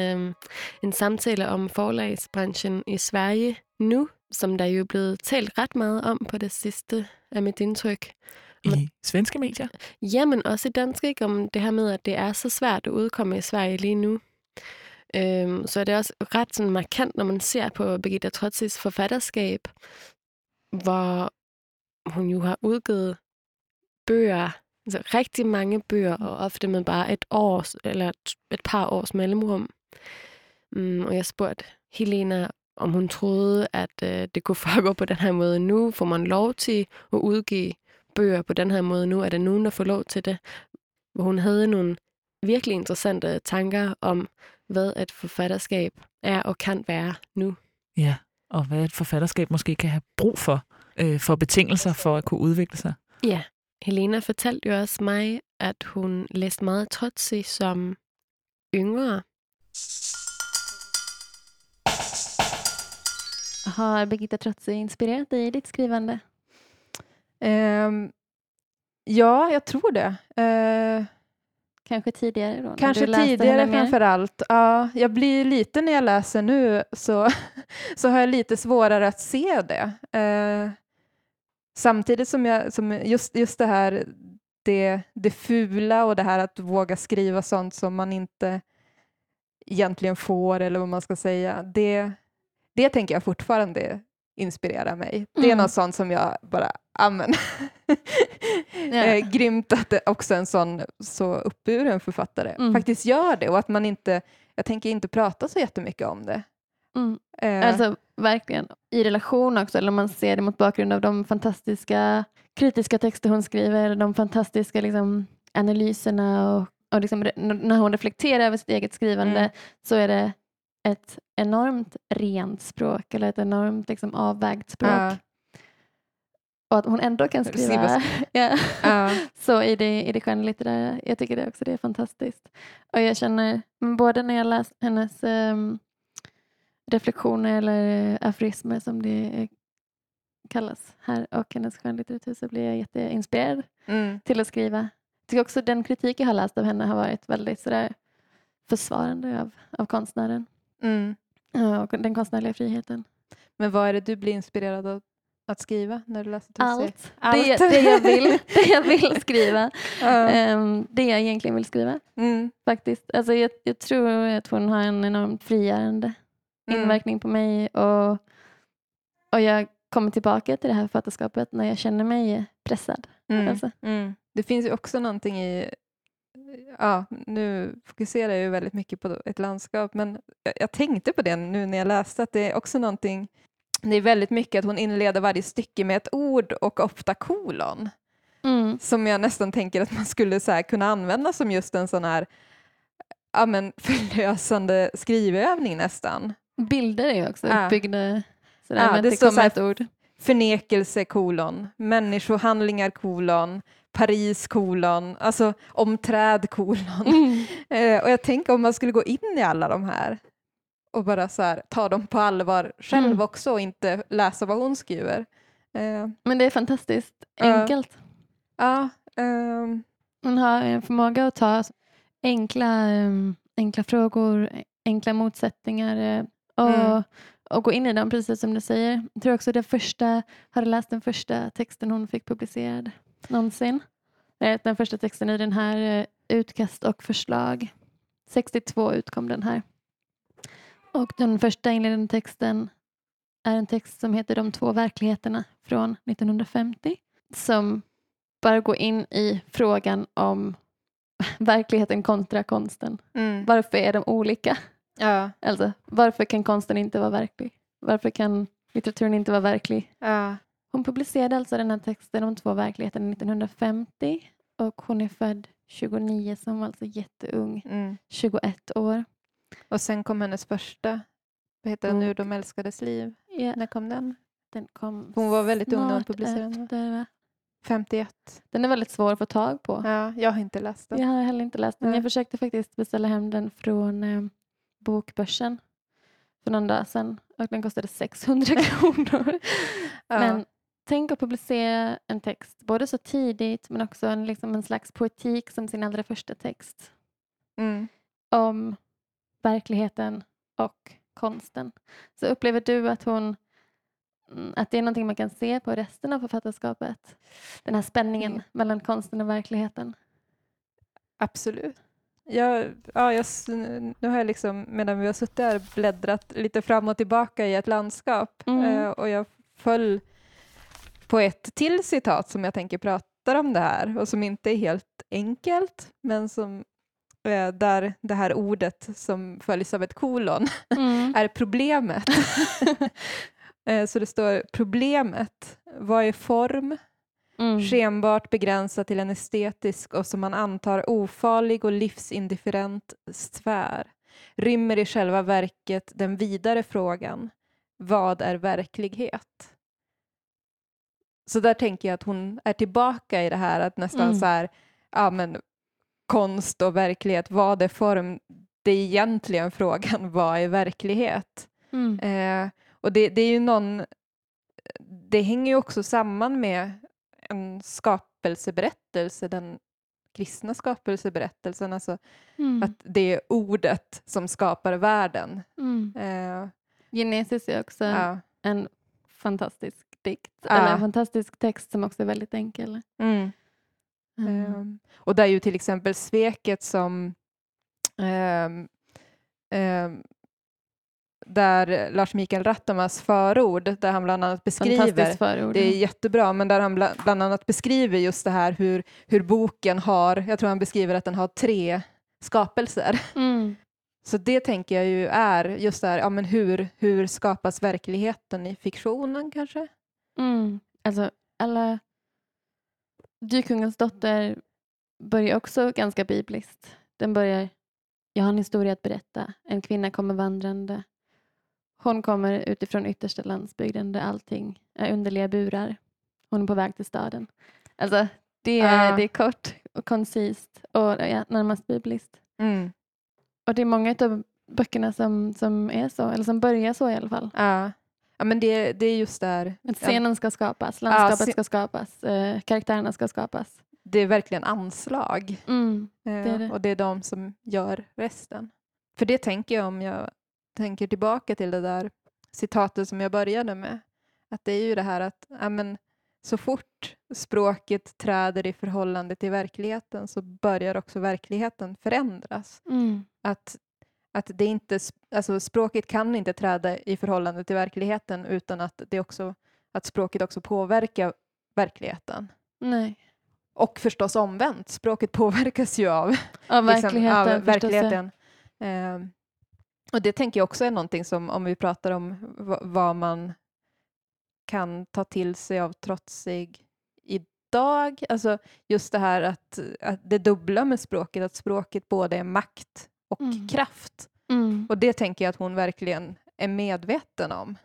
en samtal om förlagsbranschen i Sverige nu, som der jo er blevet talt ret meget om på det sidste, af mit indtryk. I svenske medier? Jamen også i dansk, ikke? Om det her med, at det er så svært at udkomme i Sverige lige nu. Øhm, så er det også ret sådan markant, når man ser på Birgitta Trotsis forfatterskab, hvor hun jo har udgivet bøger, altså rigtig mange bøger, og ofte med bare et års eller et, et par års mellemrum. Mm, og jeg spurgte Helena, om hun troede, at øh, det kunne foregå på den her måde nu. Får man lov til at udgive bøger på den her måde nu? Er der nogen, der får lov til det? Hvor hun havde nogle virkelig interessante tanker om, hvad et forfatterskab er og kan være nu. Ja, og hvad et forfatterskab måske kan have brug for, øh, for betingelser for at kunne udvikle sig. Ja, Helena fortalte jo også mig, at hun læste meget Trotsi som yngre. Har Birgitta Trotsi inspirerat dig i ditt skrivande? Ehm, ja, jag tror det. Eh, Kanske tidigare då? Kanske tidigare framför allt. Ja, jag blir lite när jag läser nu så, så har jag lite svårare att se det. Eh, samtidigt som jag, som just, just det här det, det fula och det här att våga skriva sånt som man inte egentligen får eller vad man ska säga. Det, det tänker jag fortfarande inspirerar mig. Det är Mm. något sånt som jag bara, amen. Ja. eh, grymt att det också en sån så uppburen författare Mm. faktiskt gör det och att man inte, jag tänker inte prata så jättemycket om det. Mm. Eh, Alltså verkligen i relation också, eller om man ser det mot bakgrund av de fantastiska kritiska texter hon skriver, de fantastiska liksom, analyserna och, och liksom, när hon reflekterar över sitt eget skrivande Mm. så är det ett enormt rent språk eller ett enormt liksom, avvägt språk. Ja. Och att hon ändå kan skriva ja, Ja. så i det, i det skönlitterära. Jag tycker det också det är fantastiskt. Och jag känner, men både när jag läst hennes ehm, reflektioner eller aforismer som det eh, kallas här och hennes skönlitteratur så blir jag jätteinspirerad Mm. till att skriva. Jag tycker också den kritik jag har läst av henne har varit väldigt sådär försvarande av, av konstnären Mm. ja, och den konstnärliga friheten. Men vad är det du blir inspirerad av att skriva när du läser Tusse? Allt. Det, det, jag vill, det jag vill skriva. Ehm, det jag egentligen vill skriva Mm. faktiskt. Alltså jag, jag tror att hon har en enormt frigörande Mm. inverkning på mig och, och jag kommer tillbaka till det här författarskapet när jag känner mig pressad. Mm. Alltså. Mm. Det finns ju också någonting i, ja, nu fokuserar jag ju väldigt mycket på ett landskap, men jag, tänkte på det nu när jag läste, att det är också någonting, det är väldigt mycket att hon inleder varje stycke med ett ord och ofta kolon, Mm. som jag nästan tänker att man skulle så kunna använda som just en sån här ja, men förlösande skrivövning nästan. Bilder är ju också Ja. uppbyggda sådär, Ja, det det står så här- ord. Förnekelse kolon, människohandlingar kolon, Paris kolon, alltså om träd kolon. Mm. Eh, och jag tänker om man skulle gå in i alla de här och bara så här, ta dem på allvar själv Mm. också och inte läsa vad hon skriver. Eh, Men det är fantastiskt enkelt. ja, ehm, Hon har en förmåga att ta enkla, ehm, enkla frågor, enkla motsättningar eh, och, Mm. och gå in i dem, precis som du säger. Jag tror också det första, har du läst den första texten hon fick publicerad någonsin? Eh, Den första texten i den här eh, Utkast och förslag. 62 utkom den här. Och den första inledande texten är en text som heter De två verkligheterna från 1950 som bara går in i frågan om verkligheten kontra konsten. mm, Varför är de olika? ja, Alltså, varför kan konsten inte vara verklig? Varför kan litteraturen inte vara verklig? ja, Hon publicerade alltså den här texten om två verkligheter 1950 och hon är född 29 som var alltså jätteung, mm. 21 år. Och sen kom hennes första, vad heter den nu, Bok. De älskades liv. Ja, När kom den? den kom Hon var väldigt ung när hon publicerade efter, va? 51. Den är väldigt svår att få tag på. Ja, jag har inte läst den. Jag har heller inte läst den. Jag försökte faktiskt beställa hem den från eh, Bokbörsen för någon dag sedan och den kostade 600 kronor. Ja. Men tänk att publicera en text både så tidigt men också en, liksom en slags poetik som sin allra första text mm. om verkligheten och konsten. Så upplever du att hon mm, att det är någonting man kan se på resten av författarskapet? Den här spänningen Mm. mellan konsten och verkligheten. Absolut. Jag, ja, jag, nu har jag liksom, medan vi har suttit här, bläddrat lite fram och tillbaka i ett landskap Mm. eh, och jag föll på ett till citat som jag tänker pratar om det här och som inte är helt enkelt, men som eh, där det här ordet som följs av ett kolon Mm. är problemet. Eh, Så det står problemet. Vad är form? Mm. Skenbart begränsad till en estetisk och som man antar ofarlig och livsindifferent sfär. Rymmer i själva verket den vidare frågan. Vad är verklighet? Så där tänker jag att hon är tillbaka i det här att nästan Mm. så här, ja men konst och verklighet, vad är form? Det är egentligen frågan, vad är verklighet? Mm. Eh, och det, det är ju någon, det hänger ju också samman med en skapelseberättelse, den kristna skapelseberättelsen, alltså Mm. att det är ordet som skapar världen. Mm. Eh, Genesis är också ja. en fantastisk dikt, Ja. eller en fantastisk text som också är väldigt enkel. Mm. Mm. Ehm, och där är ju till exempel sveket som ehm, ehm, där Lars Mikael Rattamas förord, där han bland annat beskriver förord. Det är jättebra, men där han bla- bland annat beskriver just det här hur, hur boken har, jag tror han beskriver att den har tre skapelser. mm. Så det tänker jag ju är just det här, ja men hur, hur skapas verkligheten i fiktionen kanske? Mm. Alltså, alla... Dykungens dotter börjar också ganska bibliskt. Den börjar jag har en historia att berätta. En kvinna kommer vandrande. Hon kommer utifrån yttersta landsbygden där allting är underliga burar. Hon är på väg till staden. Alltså, det är, Ja. det är kort och koncist och ja, närmast bibliskt. Mm. Och det är många av böckerna som, som är så, eller som börjar så i alla fall. Ja. Ja, men det, det är just där. Att Ja, scenen ska skapas, landskapet se- ska skapas, eh, karaktärerna ska skapas. det är verkligen anslag. Mm. Eh, är det. Och det är de som gör resten. För det tänker jag om jag tänker tillbaka till det där citatet som jag började med. Att det är ju det här att ja, men, så fort språket träder i förhållande till verkligheten så börjar också verkligheten förändras. Mm. Att, att det inte, alltså språket kan inte träda i förhållande till verkligheten utan att, det också, att språket också påverkar verkligheten. Nej. Och förstås omvänt, språket påverkas ju av Av liksom, verkligheten. av förstås, ja. verkligheten. Ehm, och det tänker jag också är någonting som, om vi pratar om va- vad man kan ta till sig av trotsig idag, alltså just det här att, att det dubbla med språket, att språket både är makt och Mm. kraft. Mm. Och det tänker jag att hon verkligen är medveten om.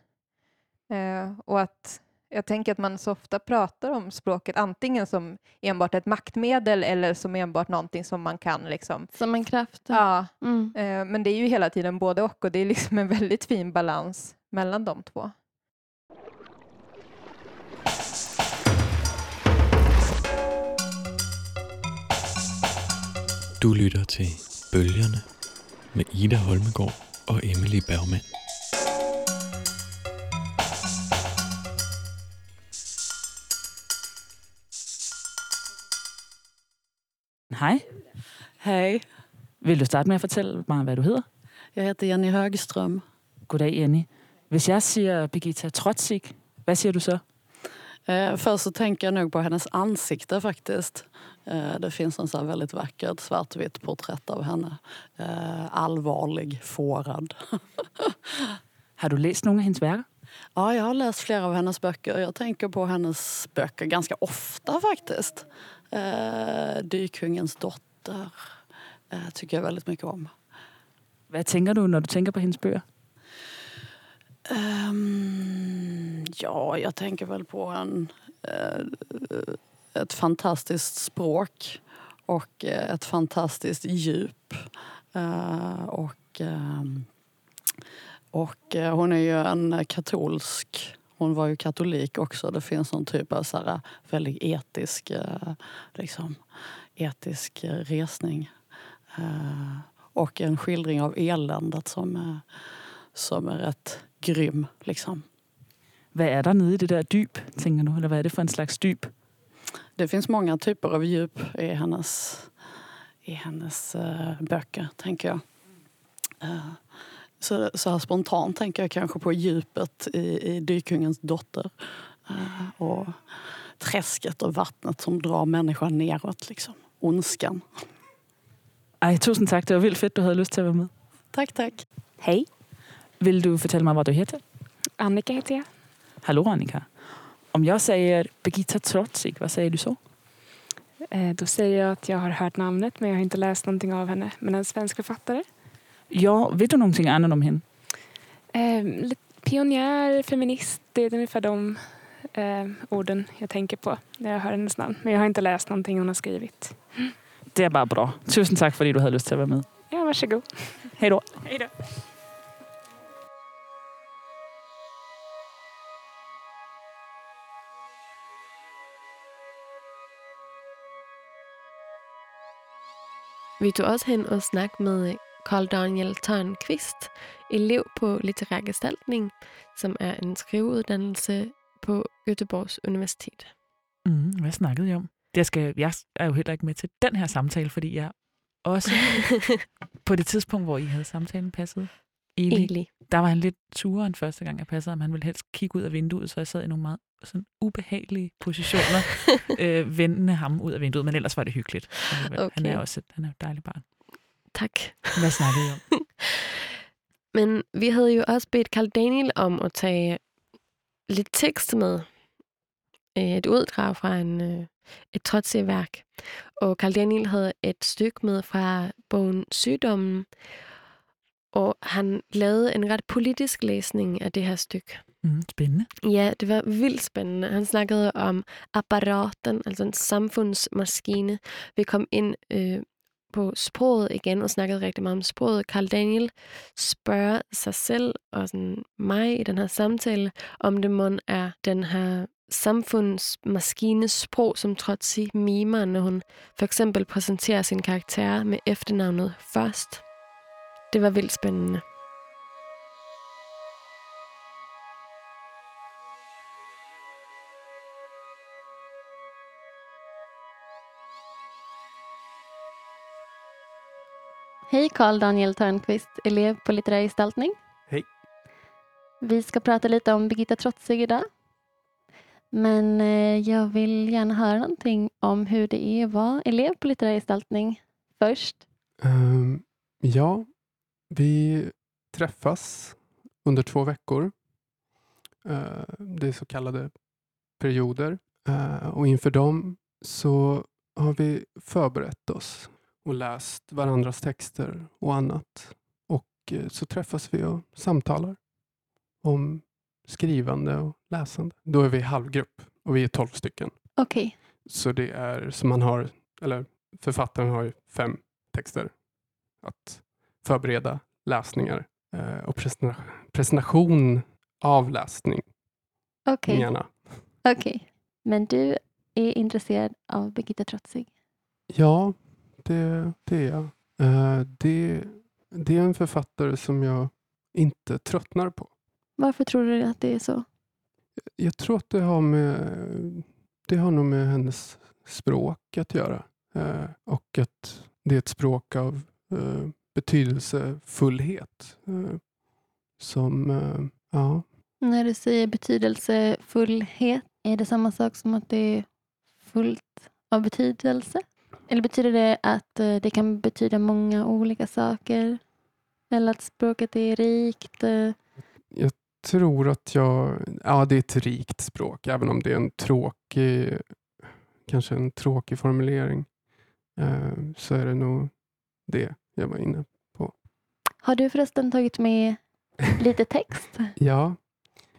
Eh, och att jag tänker att man så ofta pratar om språket antingen som enbart ett maktmedel eller som enbart någonting som man kan liksom Som en kraft. Ja, Mm. eh, men det är ju hela tiden både och och det är liksom en väldigt fin balans mellan de två. Du lytter til Bølgerne med Ida Holmegård og Emily Bergman. Hej. Hej, Vil du starte med at fortælle mig, hvad du hedder? jag heter Jenny Högström. Goddag, Jenny. Hvis jeg siger Birgitta Trotzig, hvad siger du så? Eh, först så tänker jag nog på hennes ansikte faktiskt. Eh, det finns en så väldigt vackert svartvitt porträtt av henne. Eh, allvarlig, fårad. Har du læst nogle af hendes værker? Ja, jag har läst flera av hennes böcker. Jag tänker på hennes böcker ganska ofta faktiskt. Eh, Dykungens dotter eh, tycker jag väldigt mycket om. Hvad tænker du, når du tænker på hendes bøger? Um, ja, jag tänker väl på en, uh, ett fantastiskt språk och eh, ett fantastiskt djup. Uh, och, uh, och hon är ju en katolsk, hon var ju katolik också. Det finns någon typ av så här, väldigt etisk, liksom, etisk resning. Och en skildring av eländet som, eh, som är rätt grym. Liksom. Hvad er der nede i det der dyb, tænker du? Eller hvad er det for en slags dyb? Det finns många typer av djup i hennes, i hennes eh, böcker, tänker jag. Eh, så, så här spontant tänker jag kanske på djupet i, i Dykungens dotter. Eh, och träsket och vattnet som drar människan neråt. Liksom. Ondskan. Ej, tusind tak. Det var vildt fedt, du havde lyst til at være med. Tack, tack. Hej, Vil du mig, hvad du heter? Annika heter jag. Hallå, Annika. Om jag säger Birgitta Trotzig, vad säger du så? Eh, Då säger jag att jag har hört namnet men jag har inte läst någonting av henne. Men en svensk författare. Ja, vet du någonting annat om hende? Eh, pionjär, feminist, det är ungefär de eh, orden jag tänker på när jag hör hennes namn. Men jag har inte läst någonting hon har skrivit. Det er bare bra. Tusind tak, fordi du havde lyst til at være med. Ja, varsågod. Hej då. Hej då. Vi tog også hen og snakkede med Carl Daniel Törnqvist, elev på litterær gestaltning, som er en skriveuddannelse på Göteborgs Universitet. Mm, hvad snakkede I om? Jeg, skal, jeg er jo heller ikke med til den her samtale, fordi jeg også på det tidspunkt, hvor I havde samtalen passet, Eli, Egentlig. der var han lidt end første gang, jeg passede ham. Han ville helst kigge ud af vinduet, så jeg sad i nogle meget sådan ubehagelige positioner, øh, vendende ham ud af vinduet. Men ellers var det hyggeligt. alligevel. Han er Okay. også et, han er et dejligt barn. Tak. Hvad snakkede I om? Men vi havde jo også bedt Carl Daniel om at tage lidt tekst med. øh, et uddrag fra en, øh, et Trotsig-værk. Og Carl Daniel havde et stykke med fra bogen Sygdommen, og han lavede en ret politisk læsning af det her stykke. Mm, spændende. Ja, det var vildt spændende. Han snakkede om apparaten, altså en samfundsmaskine. Vi kom ind øh, på sproget igen og snakkede rigtig meget om sproget. Carl Daniel spørger sig selv og sådan mig i den her samtale, om det mon er den her samfundsmaskines sprog, som Trotsy mimer, når hun for eksempel præsenterer sin karakter med efternavnet først. Det var vildt spændende. Hej Carl Daniel Törnqvist, elev på litterär gestaltning. Hej. Vi ska prata lite om Birgitta Trotzig idag. Men eh, jag vill gärna höra någonting om hur det är att vara elev på litterär gestaltning först. Ehm, ja, vi träffas under två veckor. Eh, det är så kallade perioder. Eh, och inför dem så har vi förberett oss och läst varandras texter och annat. Och eh, så träffas vi och samtalar om skrivande och läsande. Då är vi halvgrupp och vi är tolv stycken. Okej, Så det är som man har, eller författaren har fem texter att förbereda läsningar eh, och presenta- presentation av läsningarna. okej, okej. Men du är intresserad av Birgitta Trotzig? Ja, det, det är jag. Eh, det, det är en författare som jag inte tröttnar på. Varför tror du att det är så? Jag tror att det har med det har nog med hennes språk att göra. Eh, och att det är ett språk av eh, betydelsefullhet. Eh, som, eh, ja, När du säger betydelsefullhet, är det samma sak som att det är fullt av betydelse? Eller betyder det att eh, det kan betyda många olika saker? Eller att språket är rikt? eh? tror att jag, ja det är ett rikt språk, även om det är en tråkig, kanske en tråkig formulering. Så är det nog det jag var inne Har du förresten tagit med lite text? Ja,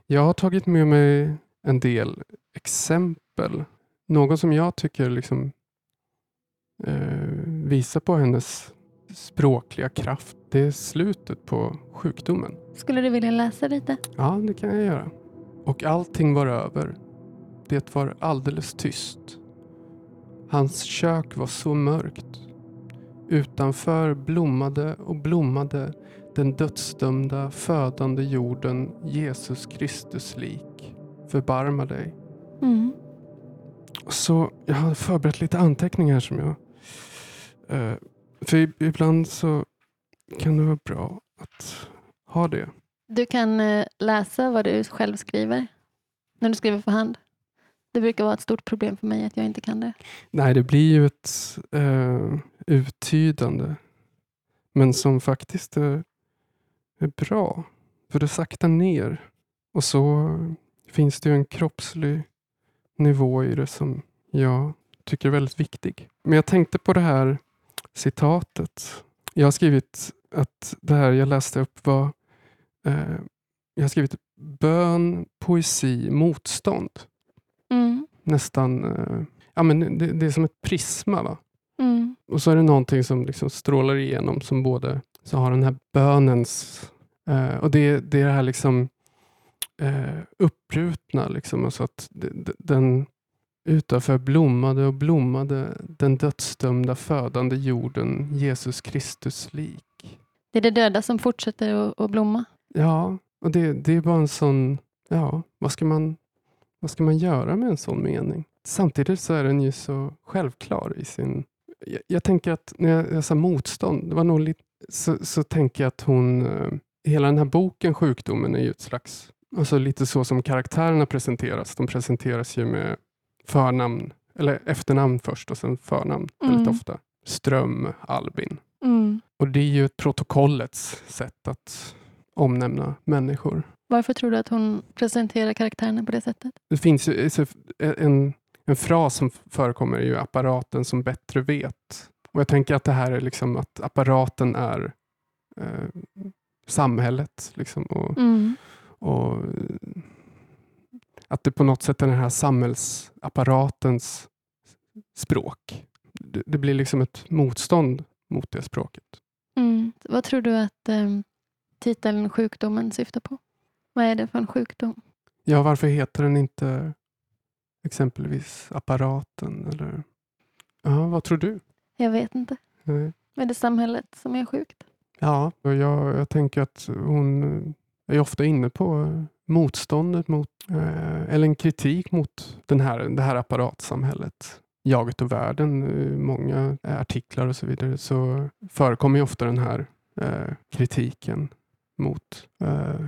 jag har tagit med mig en del exempel. Något som jag tycker liksom eh, visar på hennes språkliga kraft. Det är slutet på sjukdomen. Skulle du vilja läsa lite? Ja, det kan jag göra. Och allting var över. Det var alldeles tyst. Hans kök var så mörkt. Utanför blommade och blommade den dödsdömda födande jorden Jesus Kristus lik. Förbarma dig. Mm. Så jag har förberett lite anteckningar som jag... Eh, för ibland så kan det vara bra att ha det. Du kan eh, läsa vad du själv skriver när du skriver för hand. Det brukar vara ett stort problem för mig att jag inte kan det. Nej, det blir ju ett eh, uttydande. Men som faktiskt är, är bra. För det saktar ner. Och så finns det ju en kroppslig nivå i det som jag tycker är väldigt viktig. Men jag tänkte på det här citatet. Jag har skrivit att det här jag läste upp var eh, jag har skrivit bön, poesi, motstånd. Mm. Nästan eh, ja, men det, det är som ett prisma. Va? Och så är det någonting som liksom strålar igenom som både så har den här bönens eh, och det, det är det här liksom eh, uppbrutna. Liksom, alltså att den utanför blommade och blommade den dödsdömda födande jorden Jesus Kristus lik. Det är det döda som fortsätter att, att blomma. Ja, och det, det är bara en sån, ja, vad ska, man, vad ska man göra med en sån mening? Samtidigt så är den ju så självklar i sin... Jag, jag tänker att när jag, jag sa motstånd, det var nog lite, så, så tänker jag att hon, eh, hela den här boken Sjukdomen är ju ett slags, alltså lite så som karaktärerna presenteras. De presenteras ju med förnamn, eller efternamn först och sen förnamn väldigt Mm. ofta. Ström, Albin. Mm. Och det är ju ett protokollets sätt att omnämna människor. Varför tror du att hon presenterar karaktärerna på det sättet? Det finns ju en, en fras som förekommer är ju apparaten som bättre vet. Och jag tänker att det här är liksom att apparaten är eh, samhället. Liksom, och, Mm. och att det på något sätt är den här samhällsapparatens språk. Det, det blir liksom ett motstånd mot det språket. Mm. Vad tror du att eh, titeln sjukdomen syftar på? Vad är det för en sjukdom? Ja, varför heter den inte exempelvis apparaten? Eller... Ja, vad tror du? Jag vet inte. Nej. Är det samhället som är sjukt? Ja, och jag, jag tänker att hon är ofta inne på motståndet mot, eh, eller en kritik mot den här, det här apparatsamhället. Jaget och världen, eh, många artiklar och så vidare, så förekommer ju ofta den här eh, kritiken mot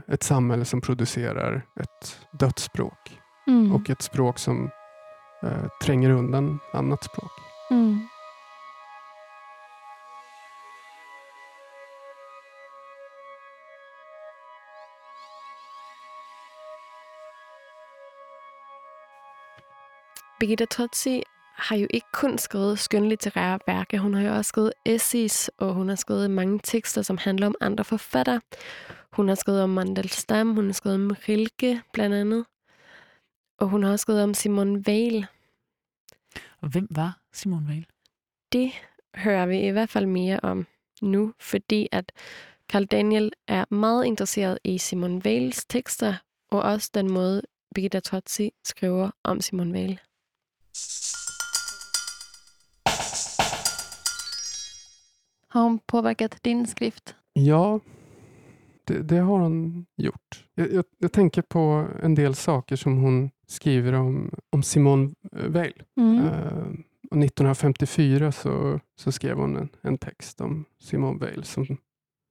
ett samhälle som producerar ett dödsspråk Mm. och ett språk som eh, tränger undan annat språk. Mm. Birgitta Trotsi har jo ikke kun skrevet skønlitterære værker, hun har jo også skrevet essays, og hun har skrevet mange tekster, som handler om andre forfattere. Hun har skrevet om Mandelstam, hun har skrevet om Rilke blandt andet, og hun har også skrevet om Simon Weil. Og hvem var Simon Weil? Det hører vi i hvert fald mere om nu, fordi at Carl Daniel er meget interesseret i Simon Weils tekster, og også den måde, Birgitta Trotsi skriver om Simon Weil. Har hon påverkat din skrift? Ja, det, det har hon gjort. Jag, jag, jag tänker på en del saker som hon skriver om, om Simone Weil. Mm. Eh, och 1954 så, så skrev hon en, en text om Simone Weil som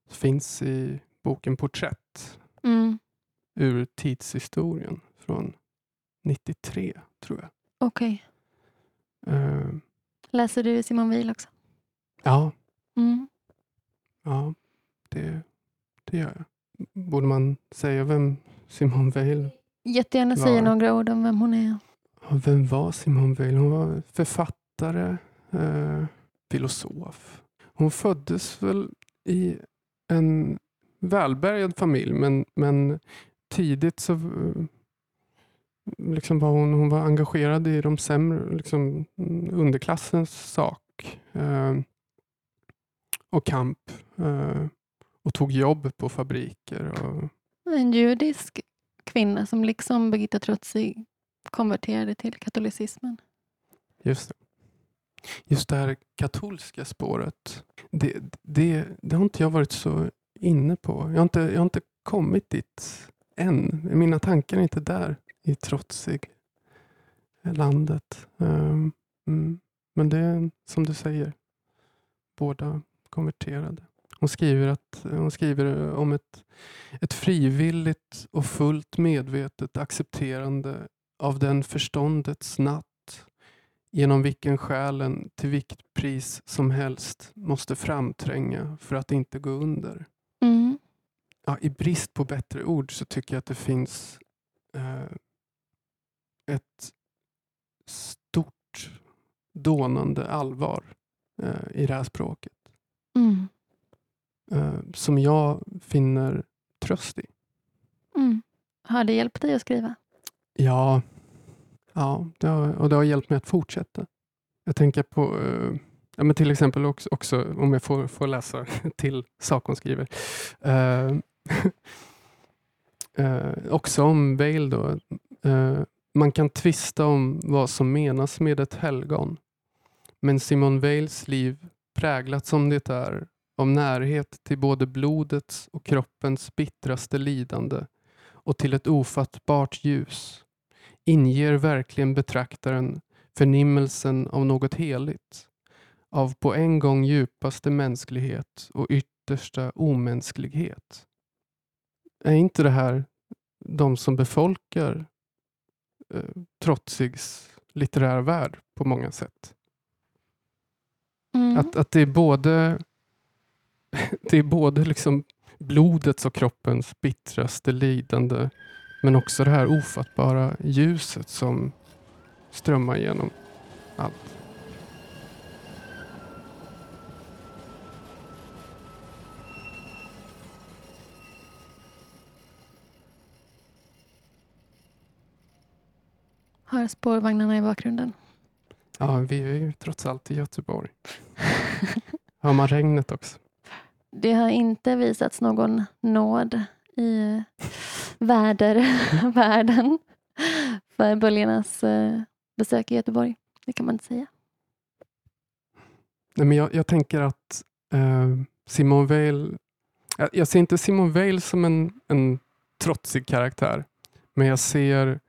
finns i boken Porträtt Mm. ur tidshistorien från 93, tror jag. Okej. Eh, Läser du Simon Weil också? ja, Mm. ja det, det gör jag. Borde man säga vem Simone Weil Jättegärna säga några ord om vem hon är. Vem var Simone Weil? Hon var författare, eh, filosof. Hon föddes väl i en välbärgad familj men, men tidigt så eh, liksom var hon, hon var engagerad i de sämre, liksom, mm, underklassens sak eh, och kamp eh, och tog jobb på fabriker. Och, En judisk kvinna som liksom Birgitta Trotsi konverterade till katolicismen. Just det. Just det här katolska spåret. Det, det, det har inte jag varit så inne på. Jag har inte, jag har inte kommit dit än. Mina tankar är inte där i trotsig landet. Um, mm. Men det är som du säger. Båda konverterade. Hon skriver, att, hon skriver om ett, ett frivilligt och fullt medvetet accepterande av den förståndets natt genom vilken själen till vilket pris som helst måste framtränga för att inte gå under. Mm. Ja, I brist på bättre ord så tycker jag att det finns eh, ett stort dånande allvar eh, i det här språket Mm. Eh, som jag finner tröst i. Mm. Har det hjälpt dig att skriva? Ja, ja det har, och det har hjälpt mig att fortsätta. Jag tänker på eh, ja, men till exempel också, också om jag får, får läsa till sak hon skriver. Eh, eh, också om Bale då. Eh, man kan tvista om vad som menas med ett helgon. Men Simon Weils liv präglat som det är av närhet till både blodets och kroppens bittraste lidande och till ett ofattbart ljus inger verkligen betraktaren förnimmelsen av något heligt, av på en gång djupaste mänsklighet och yttersta omänsklighet. Är inte det här de som befolkar eh, Trotsigs litterära värld på många sätt? Mm. Att, att det är både, det är både liksom blodets och kroppens bittraste lidande. Men också det här ofattbara ljuset som strömmar genom allt. Hör spårvagnarna i bakgrunden. Ja, vi är ju trots allt i Göteborg. Hör man regnet också? Det har inte visats någon nåd i väder, vädervärlden för böljornas eh, besök i Göteborg. Det kan man inte säga. Nej, men jag, jag tänker att eh, Simon Weil... Jag, jag ser inte Simon Weil som en, en trotsig karaktär. Men jag ser...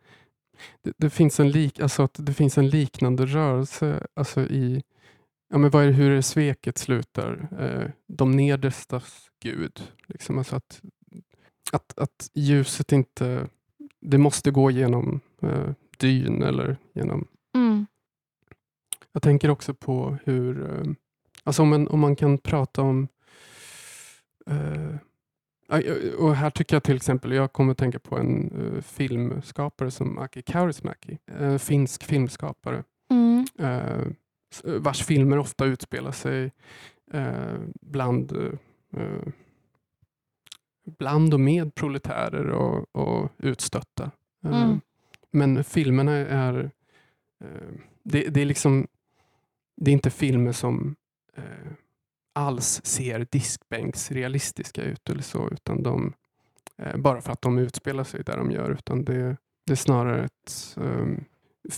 Det, det, finns en lik, alltså att det finns en liknande rörelse alltså i ja, men vad är, hur är sveket slutar. Eh, de nederstas gud. Liksom, alltså att, att, att ljuset inte... Det måste gå genom eh, dyn eller genom... Mm. Jag tänker också på hur... Eh, alltså om, man, om man kan prata om... Eh, och här tycker jag till exempel, jag kommer att tänka på en uh, filmskapare som Aki Kaurismäki, uh, finsk filmskapare. Mm. Uh, vars filmer ofta utspelar sig bland, bland och med proletärer och, och utstötta. Mm. Men filmerna är, det, det, är liksom, det är inte filmer som alls ser diskbänksrealistiska ut eller så, utan de, eh, bara för att de utspelar sig där de gör, utan det, det är snarare ett, um,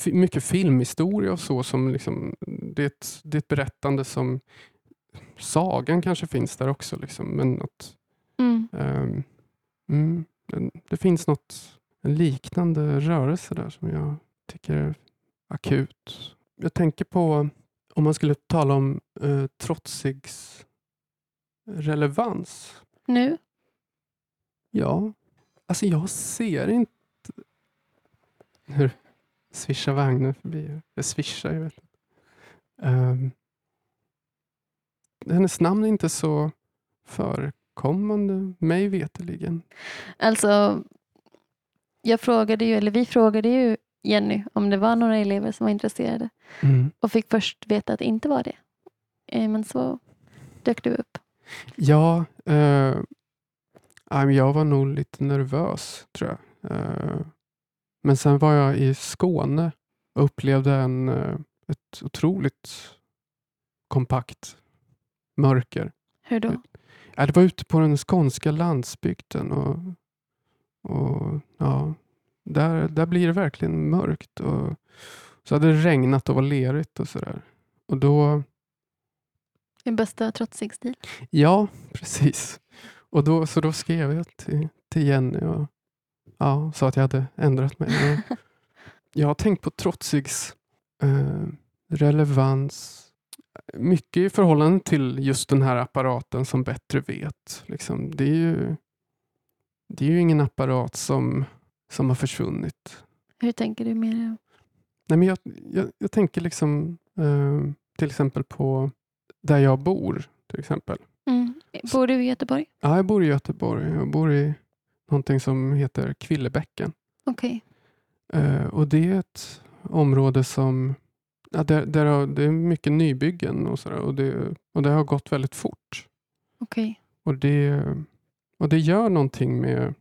mycket filmhistoria och så. Som liksom, det, är ett, det är ett berättande som sagan kanske finns där också, liksom, men att mm. um, mm, det finns något, en liknande rörelse där som jag tycker är akut. Jag tänker på om man skulle tala om eh, trotsigs relevans. Nu? Ja. Alltså jag ser inte... Hur svischar vagnen förbi? Jag svischar, jag vet inte. Um, hennes namn är inte så förekommande, mig veteligen. Alltså, jag frågade ju, eller vi frågade ju Jenny om det var några elever som var intresserade Mm. och fick först veta att det inte var det. Eh, Men så dök du upp. Ja, eh, jag var nog lite nervös tror jag. Eh, men sen var jag i Skåne och upplevde en, eh, ett otroligt kompakt mörker. Hur då? Ja, det var ute på den skånska landsbygden. och, och ja, där, där blir det verkligen mörkt. Och, så hade det regnat och var lerigt och sådär. Och då, Din bästa trotsig stil? ja, precis. Och då, så då skrev jag till, till Jenny och ja, sa att jag hade ändrat mig. Jag har tänkt på trotsigs eh, relevans mycket i förhållande till just den här apparaten som bättre vet. Liksom, det, är ju, det är ju ingen apparat som, som har försvunnit. Hur tänker du med det? Nej, men jag, jag, jag tänker liksom eh, till exempel på där jag bor. till exempel. Mm. Bor du i Göteborg? Ja, jag bor i Göteborg. Jag bor i någonting som heter Kvillebäcken. Okej. Eh, och det är ett område som ja, där, där har, det är mycket nybyggen och, sådär, och, det, och det har gått väldigt fort. Okej. Och det, och det gör någonting med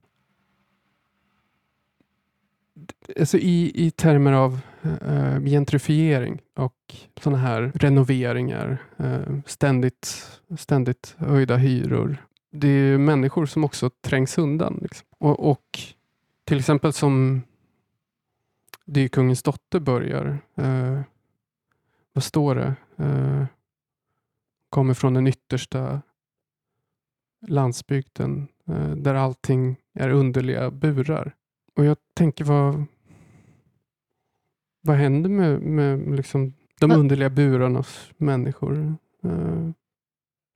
alltså i, i termer av eh, gentrifiering och sådana här renoveringar, eh, ständigt, ständigt höjda hyror. Det är människor som också trängs undan. Liksom. Och, och till exempel som Dykungens dotter börjar, eh, vad står det? Eh, kommer från den yttersta landsbygden eh, där allting är underliga burar. Och jag tänker vad vad händer med, med liksom de underliga burarnas människor?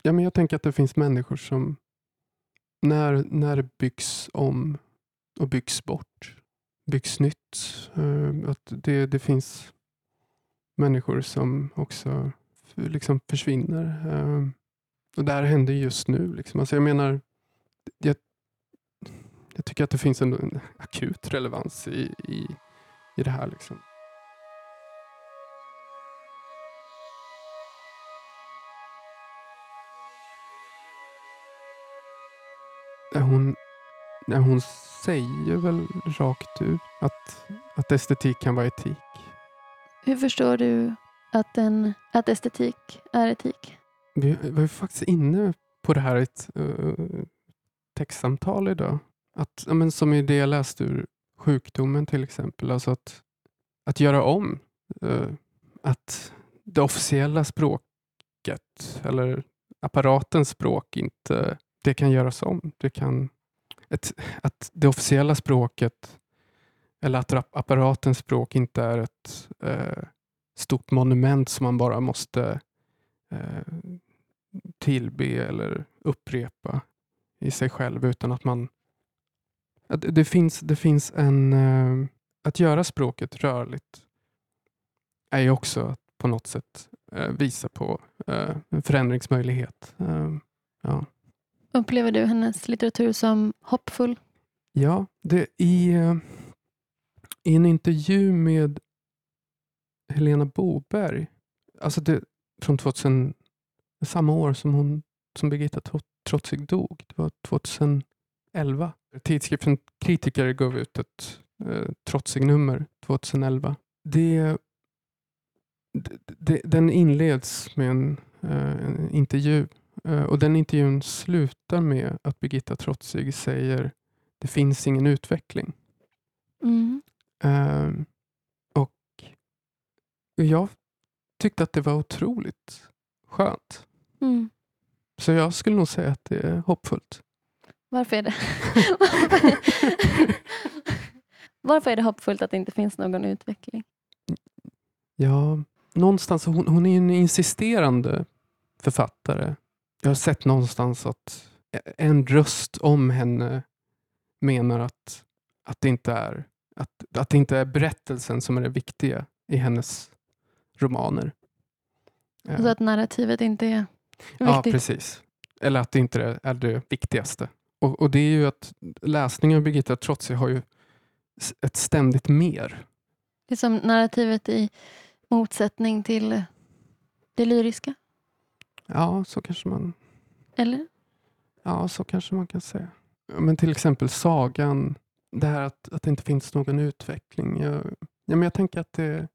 Ja, men jag tänker att det finns människor som när, när det byggs om och byggs bort, byggs nytt, eh, att det, det finns människor som också liksom försvinner. Eh, och det här händer just nu. Liksom. Alltså jag menar, jag, jag tycker att det finns en, en akut relevans i, i, i det här. Liksom. Hon, hon säger väl rakt ut att, att estetik kan vara etik. Hur förstår du att, en, att estetik är etik? Vi, var faktiskt inne på det här i ett uh, textsamtal idag. Att, ja, men som i det jag läste ur sjukdomen till exempel. Alltså att, att göra om. Uh, att det officiella språket eller apparatens språk inte det kan göras om. Det kan, ett, att det officiella språket eller att apparatens språk inte är ett eh, stort monument som man bara måste eh, tillbe eller upprepa i sig själv utan att man... Att det, finns, det finns en... Eh, att göra språket rörligt är ju också att på något sätt eh, visa på eh, en förändringsmöjlighet. Eh, ja. Upplever du hennes litteratur som hoppfull? Ja, det, i, eh, i en intervju med Helena Boberg, alltså det, från 2000, samma år som, hon, som Birgitta Trotzig dog. Det var 2011. Tidskriften Kritiker gav ut ett eh, Trotzig-nummer 2011. Det, det, den inleds med en, eh, en intervju eh, och den intervjun slutar med att Birgitta Trotzig säger det finns ingen utveckling. Mm. Um, jag tyckte att det var otroligt skönt. Mm. Så jag skulle nog säga att det är hoppfullt. Varför är det? Varför är det hoppfullt att det inte finns någon utveckling? Ja, någonstans, hon, hon är en insisterande författare. Jag har sett någonstans att en röst om henne menar att, att, det, inte är, att, att det inte är berättelsen som är det viktiga i hennes romaner. Alltså att narrativet inte är viktigt? Ja, precis. Eller att det inte är det viktigaste. Och, och det är ju att läsningen av Birgitta Trotsi har ju ett ständigt mer. Det är som narrativet i motsättning till det lyriska? Ja, så kanske man... Eller? Ja, så kanske man kan säga. Men till exempel sagan, det här att, att det inte finns någon utveckling. Jag, ja, men jag tänker att det,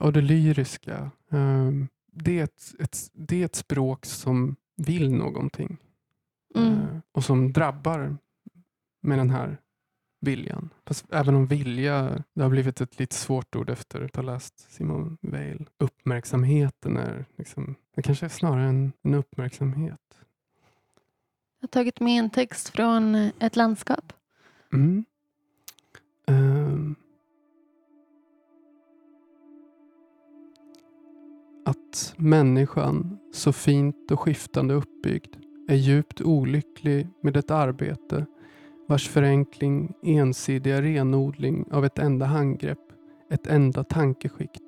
och det lyriska. Um, det, är ett, ett, det är ett språk som vill någonting. Mm. Uh, och som drabbar med den här viljan. Fast även om vilja, det har blivit ett lite svårt ord efter att ha läst Simon Weil. Uppmärksamheten är liksom, det kanske är snarare en, en uppmärksamhet. Jag har tagit med en text från ett landskap. Mm. Um, att människan, så fint och skiftande uppbyggd, är djupt olycklig med ett arbete vars förenkling, ensidiga renodling av ett enda handgrepp, ett enda tankeskikt,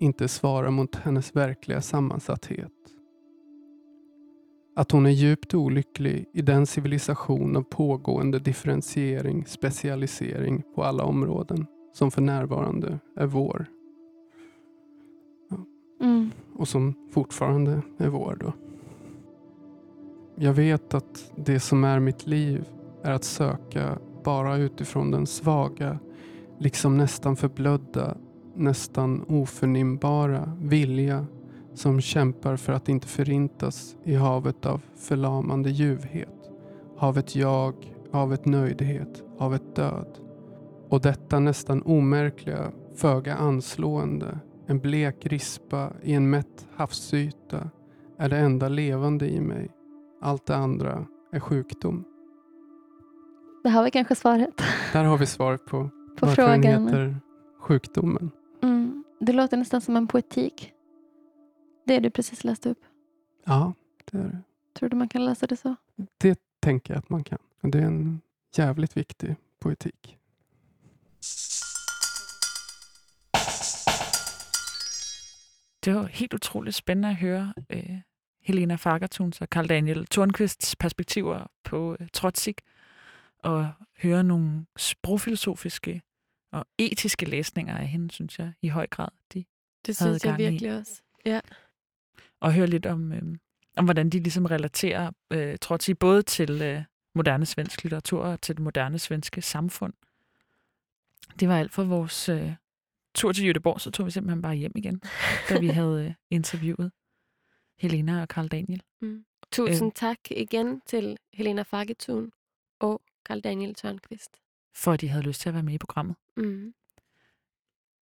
inte svarar mot hennes verkliga sammansatthet. Att hon är djupt olycklig i den civilisation av pågående differentiering, specialisering på alla områden som för närvarande är vår Mm. Och som fortfarande är vår. Då. Jag vet att det som är mitt liv är att söka bara utifrån den svaga, liksom nästan förblödda, nästan oförnimbara vilja som kämpar för att inte förintas i havet av förlamande ljuvhet, havet jag, havet nöjdhet, havet död. Och detta nästan omärkliga, föga anslående en blek rispa i en mätt havsyta är det enda levande i mig. Allt det andra är sjukdom. Det har vi kanske svaret. Där har vi svaret på, på varför frågan. den heter sjukdomen. Mm. Det låter nästan som en poetik. Det du precis läste upp. Ja, det är det. Tror du man kan läsa det så? Det tänker jag att man kan. Det är en jävligt viktig poetik. Det var helt utroligt spændende at høre øh, Helena Fagertuns og Karl Daniel Tornqvists perspektiver på øh, Trotsig, og høre nogle sprogfilosofiske og etiske læsninger af hende, synes jeg i høj grad, de Det havde synes jeg gang i. virkelig også. Ja. og høre lidt om, øh, om hvordan de ligesom relaterer øh, Trotsig både til øh, moderne svensk litteratur og til det moderne svenske samfund. Det var alt for vores øh, tur til Göteborg, så tog vi simpelthen bare hjem igen, da vi havde øh, interviewet Helena og Karl Daniel. Mm. Tusind Øh. tak igen til Helena Fagetun og Karl Daniel Tørnqvist. for at de havde lyst til at være med i programmet. Mm.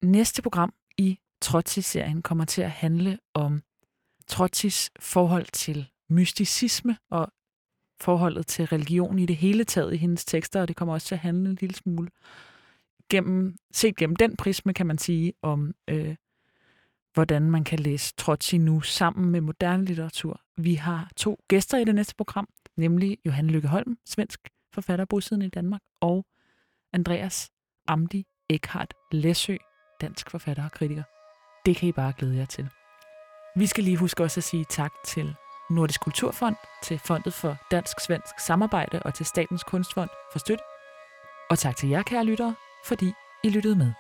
Næste program i Trotsig-serien kommer til at handle om Trotskijs forhold til mysticisme og forholdet til religion i det hele taget i hendes tekster, og det kommer også til at handle en lille smule gennem, set gennem den prisme, kan man sige, om øh, hvordan man kan læse Trotsig nu sammen med moderne litteratur. Vi har to gæster i det næste program, nemlig Johan Lykke Holm, svensk forfatter bosiddende i Danmark, og Andreas Amdi Eckhart Læsø, dansk forfatter og kritiker. Det kan I bare glæde jer til. Vi skal lige huske også at sige tak til Nordisk Kulturfond, til Fondet for Dansk-Svensk Samarbejde og til Statens Kunstfond for støtte. Og tak til jer, kære lyttere, fordi I lyttede med.